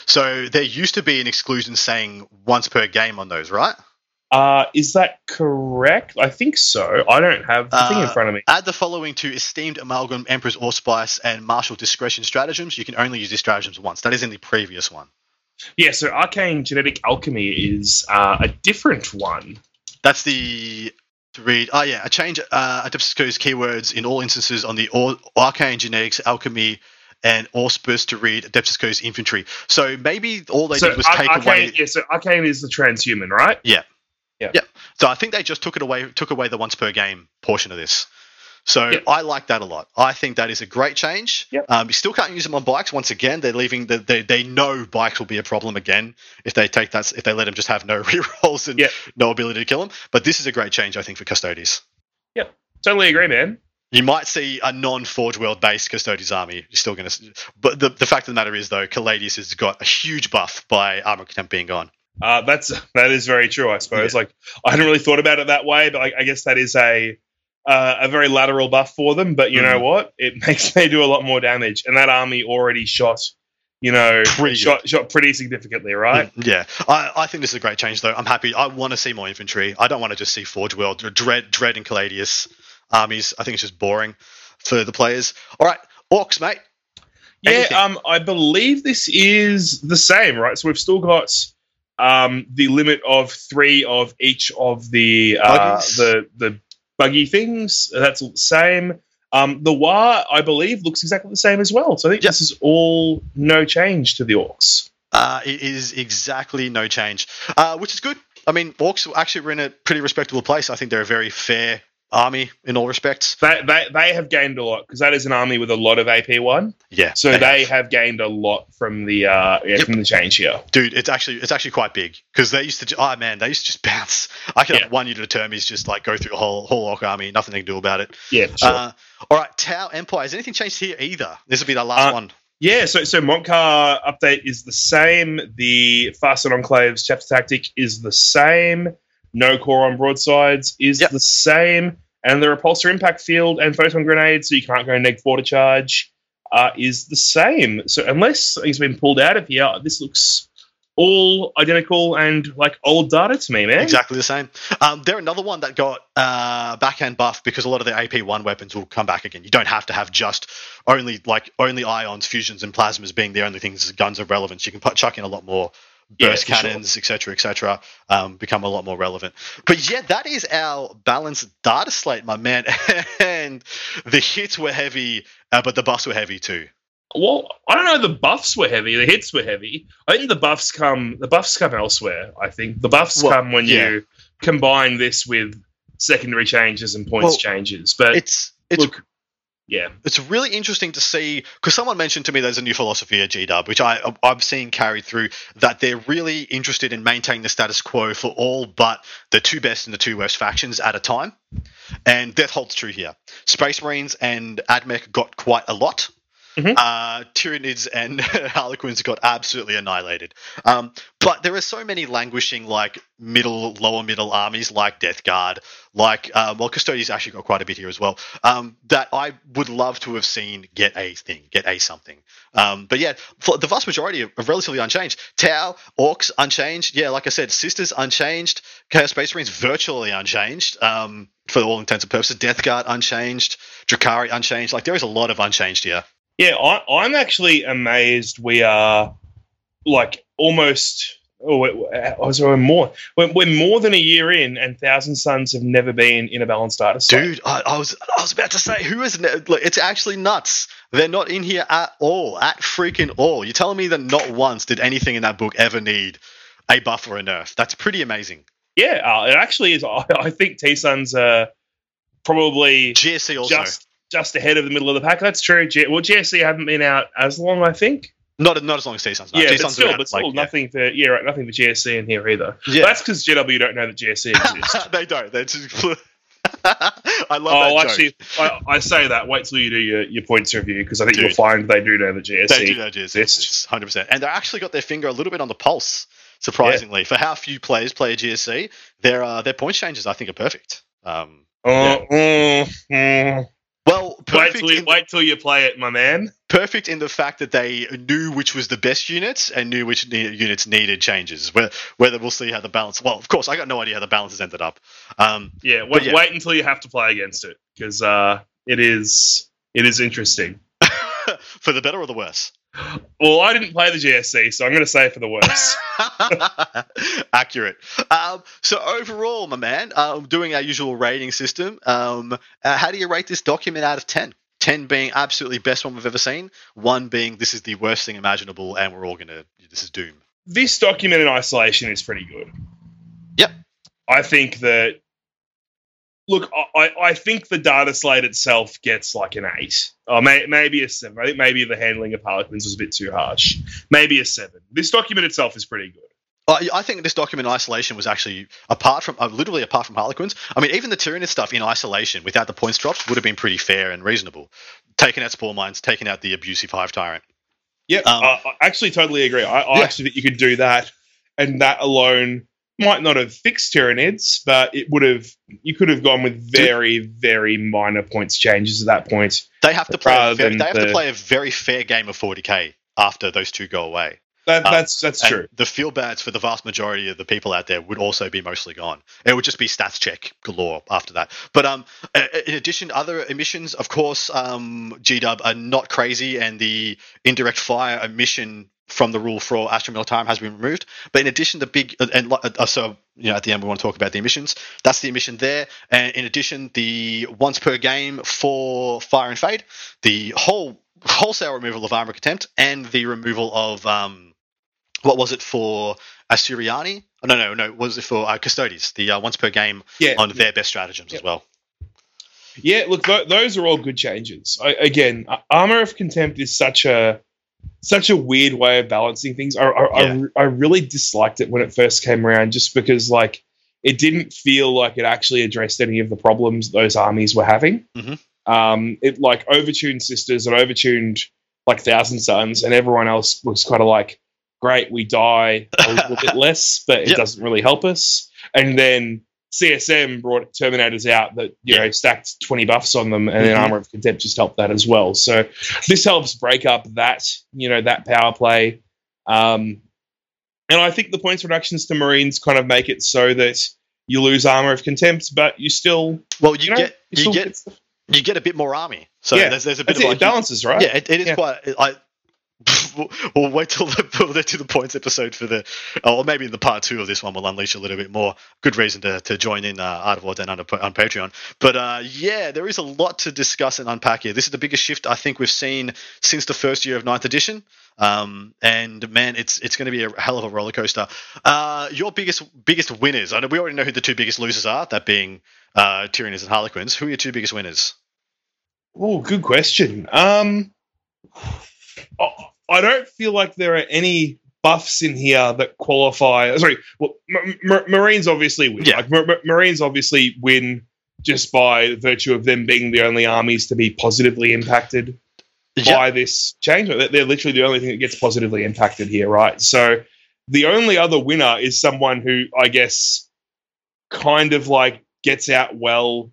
Speaker 2: so there used to be an exclusion saying once per game on those right
Speaker 3: uh, is that correct? I think so. I don't have the uh, thing in uh, front of me.
Speaker 2: Add the following to esteemed amalgam, Emperor's Auspice, and Martial Discretion stratagems. You can only use these stratagems once. That is in the previous one.
Speaker 3: Yeah, so Arcane Genetic Alchemy is uh, a different one.
Speaker 2: That's the to read. Oh yeah, a change uh, Adeptus keywords in all instances on the or, Arcane Genetics Alchemy and Auspice to read Adeptus Infantry. So maybe all they so did was take
Speaker 3: Arcane,
Speaker 2: away.
Speaker 3: Yeah, so Arcane is the transhuman, right?
Speaker 2: Yeah.
Speaker 3: Yeah.
Speaker 2: Yeah. So I think they just took it away, took away the once per game portion of this. So yep. I like that a lot. I think that is a great change.
Speaker 3: Yep.
Speaker 2: Um, you still can't use them on bikes. Once again, they're leaving. The, they they know bikes will be a problem again if they take that. If they let them just have no rerolls and
Speaker 3: yep.
Speaker 2: no ability to kill them. But this is a great change, I think, for Custodes.
Speaker 3: Yep, totally agree, man.
Speaker 2: You might see a non-Forge World based Custodes army. You're still going to, but the, the fact of the matter is, though, Caladius has got a huge buff by armor contempt being gone.
Speaker 3: Uh, that's that is very true, I suppose. Yeah. Like I hadn't really thought about it that way, but I, I guess that is a uh, a very lateral buff for them. But you mm. know what? It makes they do a lot more damage, and that army already shot. You know, pretty shot, shot pretty significantly, right?
Speaker 2: Mm, yeah, I, I think this is a great change, though. I'm happy. I want to see more infantry. I don't want to just see Forge World, Dread, Dread, and Caladius armies. I think it's just boring for the players. All right, Orcs, mate.
Speaker 3: Yeah, um, I believe this is the same, right? So we've still got um, the limit of three of each of the uh, the the buggy things. That's the same. Um, the War, I believe, looks exactly the same as well. So I think yep. this is all no change to the Orcs.
Speaker 2: Uh, it is exactly no change, uh, which is good. I mean, Orcs actually were in a pretty respectable place. I think they're a very fair army in all respects.
Speaker 3: They, they, they have gained a lot because that is an army with a lot of AP one.
Speaker 2: Yeah,
Speaker 3: so they, they have. have. gained a lot from the uh, yeah, yep. from the change here,
Speaker 2: dude. It's actually it's actually quite big because they used to oh man they used to just bounce. I could yeah. have one unit of termies just like go through the whole whole orc army, nothing they can do about it.
Speaker 3: Yeah, sure. Uh,
Speaker 2: all right, Tau Empire. Has anything changed here either? This will be the last uh, one.
Speaker 3: Yeah, so so Mont'ka update is the same. The Farsight Enclaves chapter tactic is the same. No core on broadsides is yep. the same and the repulsor impact field and photon grenade, so you can't go neg four to charge, uh, is the same. So unless something's been pulled out of here, this looks all identical and like old data to me, man.
Speaker 2: Exactly the same. Um, they're another one that got uh, backhand buff because a lot of the AP one weapons will come back again. You don't have to have just only like only ions, fusions, and plasmas being the only things guns of relevance. You can put, chuck in a lot more burst yeah, cannons, etc., sure. etc., et um, become a lot more relevant. But yeah, that is our balanced data slate, my man. and the hits were heavy, uh, but the buffs were heavy too.
Speaker 3: Well, I don't know. The buffs were heavy. The hits were heavy. I think the buffs come. The buffs come elsewhere. I think the buffs well, come when yeah. you combine this with secondary changes and points well, changes. But
Speaker 2: it's it's
Speaker 3: look, yeah,
Speaker 2: it's really interesting to see because someone mentioned to me there's a new philosophy at GW, which I I've seen carried through that they're really interested in maintaining the status quo for all but the two best and the two worst factions at a time, and that holds true here. Space Marines and AdMech got quite a lot. Mm-hmm. uh, Tyranids and Harlequins got absolutely annihilated. Um, but there are so many languishing, like middle, lower middle armies, like Death Guard, like uh, well, Custodians actually got quite a bit here as well. Um, that I would love to have seen get a thing, get a something. Um, but yeah, the vast majority are relatively unchanged. Tau, Orcs unchanged. Yeah, like I said, Sisters unchanged. Chaos Space Marines virtually unchanged. Um, for all intents and purposes, Death Guard unchanged. Drukhari unchanged. Like there is a lot of unchanged here.
Speaker 3: Yeah, I, am actually amazed. We are like almost. Oh, we're more. We're, we're, more than a year in, and Thousand Sons have never been in a balanced data
Speaker 2: set. Dude, I, I, was I was about to say who is it's actually nuts. They're not in here at all, at freaking all. You're telling me that not once did anything in that book ever need a buff or a nerf? That's pretty amazing.
Speaker 3: Yeah, uh, it actually is. I, I think T Suns are probably
Speaker 2: GSC also.
Speaker 3: just just ahead of the middle of the pack. That's true. G- well, GSC haven't been out as long, I think.
Speaker 2: Not not as long as T Suns.
Speaker 3: Yeah, T-Suns but still, but still like, nothing yeah. for yeah, right, nothing for GSC in here either. Yeah, that's because GW don't know that GSC exists.
Speaker 2: they don't. They just. I love oh, that actually,
Speaker 3: I, I, say that. Wait till you do your, your points review because I think Dude, you'll find they do know the GSC.
Speaker 2: They do know GSC hundred percent, and they actually got their finger a little bit on the pulse. Surprisingly, yeah. for how few players play a GSC, their uh, their point changes I think are perfect. Um, uh, yeah. uh, uh. Well,
Speaker 3: wait till, you, wait till you play it, my man.
Speaker 2: Perfect in the fact that they knew which was the best units and knew which ne- units needed changes. Whether, whether we'll see how the balance. Well, of course, I got no idea how the balance has ended up. Um,
Speaker 3: yeah, wait, yeah, wait until you have to play against it because uh, it is it is interesting.
Speaker 2: For the better or the worse.
Speaker 3: Well, I didn't play the GSC, so I'm going to say for the worst.
Speaker 2: Accurate. Um, so overall, my man, uh, doing our usual rating system, um, uh, how do you rate this document out of 10? 10 being absolutely best one we've ever seen, one being this is the worst thing imaginable and we're all going to, this is doom.
Speaker 3: This document in isolation is pretty good.
Speaker 2: Yep.
Speaker 3: I think that Look, I, I think the data slate itself gets like an eight, or may, maybe a seven. I think maybe the handling of Harlequins was a bit too harsh. Maybe a seven. This document itself is pretty good.
Speaker 2: I think this document in isolation was actually apart from uh, literally apart from Harlequins. I mean, even the Tyranid stuff in isolation without the points drops would have been pretty fair and reasonable. Taking out Spore Mines, taking out the abusive Hive Tyrant.
Speaker 3: Yep, um, I actually totally agree. I, I yeah. actually think you could do that, and that alone might not have fixed Tyranids, but it would have. You could have gone with very, very minor points changes at that point.
Speaker 2: They have to play. Very, they have the, to play a very fair game of 40k after those two go away.
Speaker 3: That, um, that's that's true.
Speaker 2: The feel bads for the vast majority of the people out there would also be mostly gone. It would just be stats check galore after that. But um, in addition, other emissions, of course, um, GW are not crazy, and the indirect fire emission from the rule for Astra time has been removed. But in addition, the big uh, and uh, so you know at the end we want to talk about the emissions. That's the emission there, and in addition, the once per game for Fire and Fade, the whole wholesale removal of armor contempt, and the removal of um, what was it for Asuryani? Oh, no, no, no. Was it for uh, Custodes? The uh, once per game yeah, on yeah. their best stratagems yeah. as well.
Speaker 3: Yeah, look, th- those are all good changes. I, again, armor of contempt is such a such a weird way of balancing things. I, I, yeah. I, I, really disliked it when it first came around, just because like it didn't feel like it actually addressed any of the problems those armies were having.
Speaker 2: Mm-hmm.
Speaker 3: Um, it like overtuned sisters and overtuned like Thousand Sons, and everyone else was kind of like, "Great, we die a little bit less, but it yep. doesn't really help us." And then CSM brought Terminators out that you know stacked twenty buffs on them, and mm-hmm. then Armor of Contempt just helped that as well. So this helps break up that you know that power play, um, and I think the points reductions to Marines kind of make it so that you lose Armor of Contempt, but you still
Speaker 2: well you, you know, get you, you get. You get a bit more army, so yeah, there's, there's a bit of like,
Speaker 3: it balances, right?
Speaker 2: Yeah, it, it is yeah. quite. I, we'll, wait till the, we'll the points episode for the, or maybe in the part two of this one, we'll unleash a little bit more. Good reason to, to join in uh, Art of War on, on Patreon. But uh, yeah, there is a lot to discuss and unpack here. This is the biggest shift I think we've seen since the first year of Ninth Edition. Um, and man, it's it's going to be a hell of a roller coaster. Uh, your biggest biggest winners. I know we already know who the two biggest losers are. That being uh, and Harlequins. Who are your two biggest winners?
Speaker 3: Oh, good question. Um, oh, I don't feel like there are any buffs in here that qualify. Sorry, well, M- M- Marines obviously win. Yeah. Like, M- Marines obviously win just by virtue of them being the only armies to be positively impacted yep. by this change. They're literally the only thing that gets positively impacted here, right? So the only other winner is someone who I guess kind of like gets out well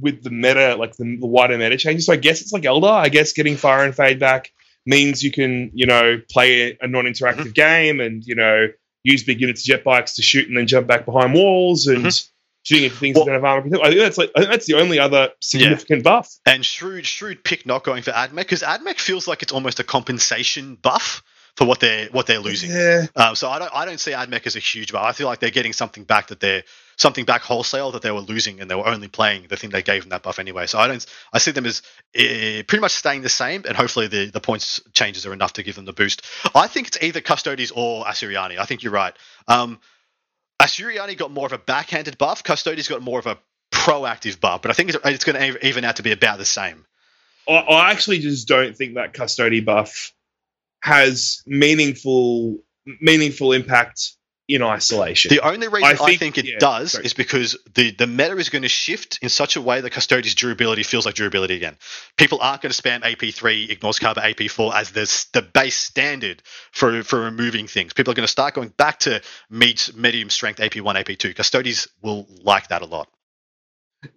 Speaker 3: with the meta, like the, the wider meta changes. So I guess it's like Eldar. I guess getting fire and fade back means you can, you know, play a non-interactive mm-hmm. game and you know use big units of jet bikes to shoot and then jump back behind walls and. Mm-hmm shooting into things well, that don't have armor. I think that's like I think that's the only other significant yeah. buff.
Speaker 2: And shrewd, shrewd pick not going for Admech because Admech feels like it's almost a compensation buff for what they're what they're losing.
Speaker 3: Yeah.
Speaker 2: Um, so I don't I don't see Admech as a huge buff. I feel like they're getting something back that they're something back wholesale that they were losing and they were only playing the thing they gave them that buff anyway. So I don't I see them as uh, pretty much staying the same and hopefully the the points changes are enough to give them the boost. I think it's either Custodies or Asuryani. I think you're right. Um, Asuryani got more of a backhanded buff. Custodies got more of a proactive buff, but I think it's, it's going to even out to be about the same.
Speaker 3: I, I actually just don't think that Custody buff has meaningful meaningful impact in isolation.
Speaker 2: The only reason I think, I think it yeah, does sorry. is because the, the meta is going to shift in such a way that Custodes durability feels like durability again. People aren't going to spam AP3, ignores Carver AP4 as the, the base standard for, for removing things. People are going to start going back to meet medium strength AP1, AP2. Custodes will like that a lot.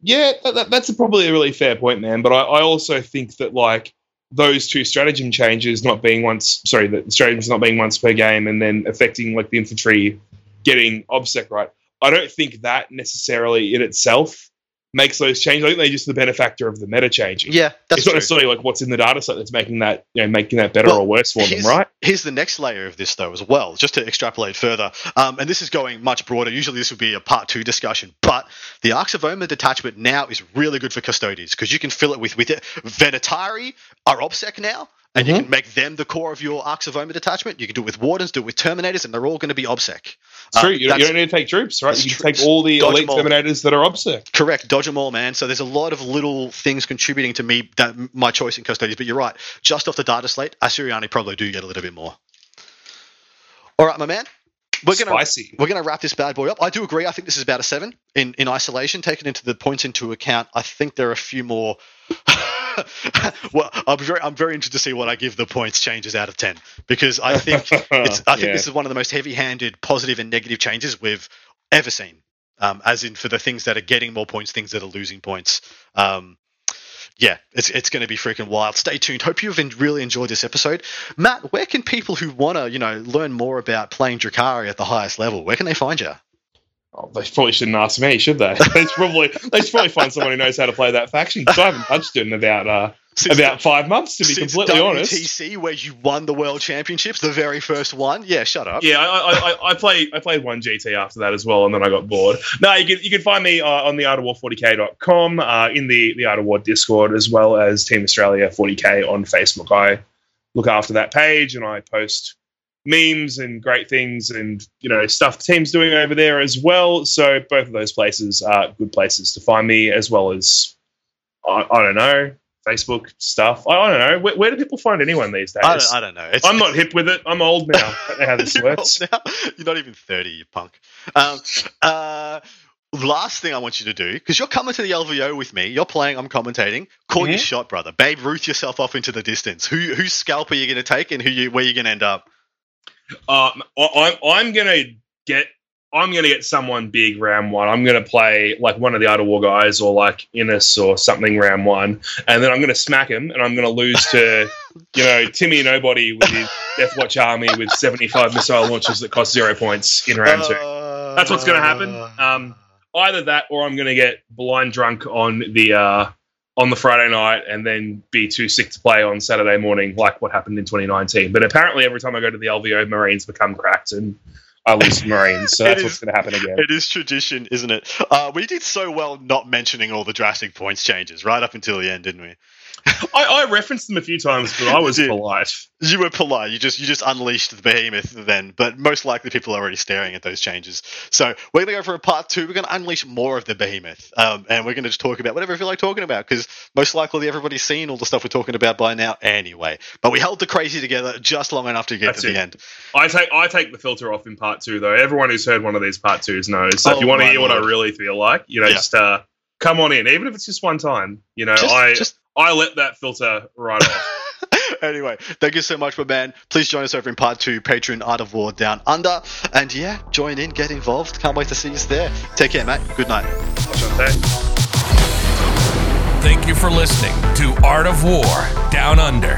Speaker 3: Yeah, that, that's a, probably a really fair point, man. But I, I also think that, like, those two stratagem changes not being once sorry the stratagems not being once per game and then affecting like the infantry getting obsec right? I don't think that necessarily in itself makes those changes. I think they're just the benefactor of the meta changing.
Speaker 2: Yeah,
Speaker 3: that's it's not true. necessarily like what's in the data set that's making that you know making that better well, or worse for them, right?
Speaker 2: Here's the next layer of this though as well, just to extrapolate further. Um, and this is going much broader. Usually this would be a part two discussion, but the Arks of Omen detachment now is really good for Custodes because you can fill it with with it. Venatari are OBSEC now and mm-hmm. you can make them the core of your Arks of Omen detachment. You can do it with Wardens, do it with Terminators, and they're all going to be OBSEC.
Speaker 3: It's true. Um, you, don't, you, don't need to take troops, right? You can take all the elite Terminators that are OBSEC.
Speaker 2: Correct. Dodge them all, man. So there's a lot of little things contributing to me that my choice in Custodes. But you're right. Just off the data slate, Asuryani probably do get a little bit more. All right, my man. We're gonna Spicy. we're gonna wrap this bad boy up. I do agree. I think this is about a seven in in isolation. taken into the points into account, I think there are a few more well, I'm very, I'm very interested to see what I give the points changes out of ten because I think it's, I think yeah. this is one of the most heavy-handed positive and negative changes we've ever seen. Um, as in for the things that are getting more points, things that are losing points. Um, yeah, it's it's going to be freaking wild. Stay tuned. Hope you've really enjoyed this episode, Matt. Where can people who want to, you know, learn more about playing Drukhari at the highest level? Where can they find you?
Speaker 3: Oh, they probably shouldn't ask me, should they? they should probably they should probably find someone who knows how to play that faction. I haven't touched it in about uh, since about the, five months, to be completely WTC, honest.
Speaker 2: TC, where you won the world championships, the very first one. Yeah, shut up.
Speaker 3: Yeah, I, I, I played I played one GT after that as well, and then I got bored. No, you can you can find me uh, on the Art of War 40k.com, uh, in the the Art of War Discord, as well as Team Australia 40k on Facebook. I look after that page, and I post memes and great things and you know stuff the team's doing over there as well. So both of those places are good places to find me, as well as I, I don't know Facebook stuff. I, I don't know where, where, do people find anyone these days.
Speaker 2: I don't, I don't know.
Speaker 3: It's, I'm not hip with it. I'm old now. I don't know how this works.
Speaker 2: You're not even thirty, you punk. Um, uh, last thing I want you to do, because you're coming to the LVO with me, you're playing, I'm commentating. Call mm-hmm. your shot, brother. Babe Ruth yourself off into the distance. Who whose scalp are you going to take, and who you where you going to end up?
Speaker 3: Uh, I'm I'm gonna get I'm gonna get someone big round one. I'm gonna play like one of the of War guys or like Innes or something round one, and then I'm gonna smack him and I'm gonna lose to you know Timmy Nobody with his Death Watch army with 75 missile launches that cost zero points in round two. That's what's gonna happen. Um, either that or I'm gonna get blind drunk on the uh, on the Friday night and then be too sick to play on Saturday morning, like what happened in 2019. But apparently, every time I go to the LVO, Marines become cracked and I lose Marines. So that's is, what's going to happen again.
Speaker 2: It is tradition, isn't it? Uh, we did so well not mentioning all the drastic points changes right up until the end, didn't we?
Speaker 3: I, I, referenced them a few times, but I was polite.
Speaker 2: You were polite. You just you just unleashed the behemoth then, but most likely people are already staring at those changes. So we're gonna go for a part two. We're gonna unleash more of the behemoth, um, and we're gonna just talk about whatever I feel like talking about because most likely everybody's seen all the stuff we're talking about by now anyway. But we held the crazy together just long enough to get That's to it. the end.
Speaker 3: I take I take the filter off in part two though. Everyone who's heard one of these part twos knows. So oh, if you want to hear Lord. what I really feel like, you know, yeah. just uh, come on in, even if it's just one time. You know, just, I. Just I let that filter right off.
Speaker 2: anyway, thank you so much, my man. Please join us over in part two, Patreon Art of War Down Under. And yeah, join in, get involved. Can't wait to see you there. Take care, mate. Good night.
Speaker 1: Thank you for listening to Art of War Down Under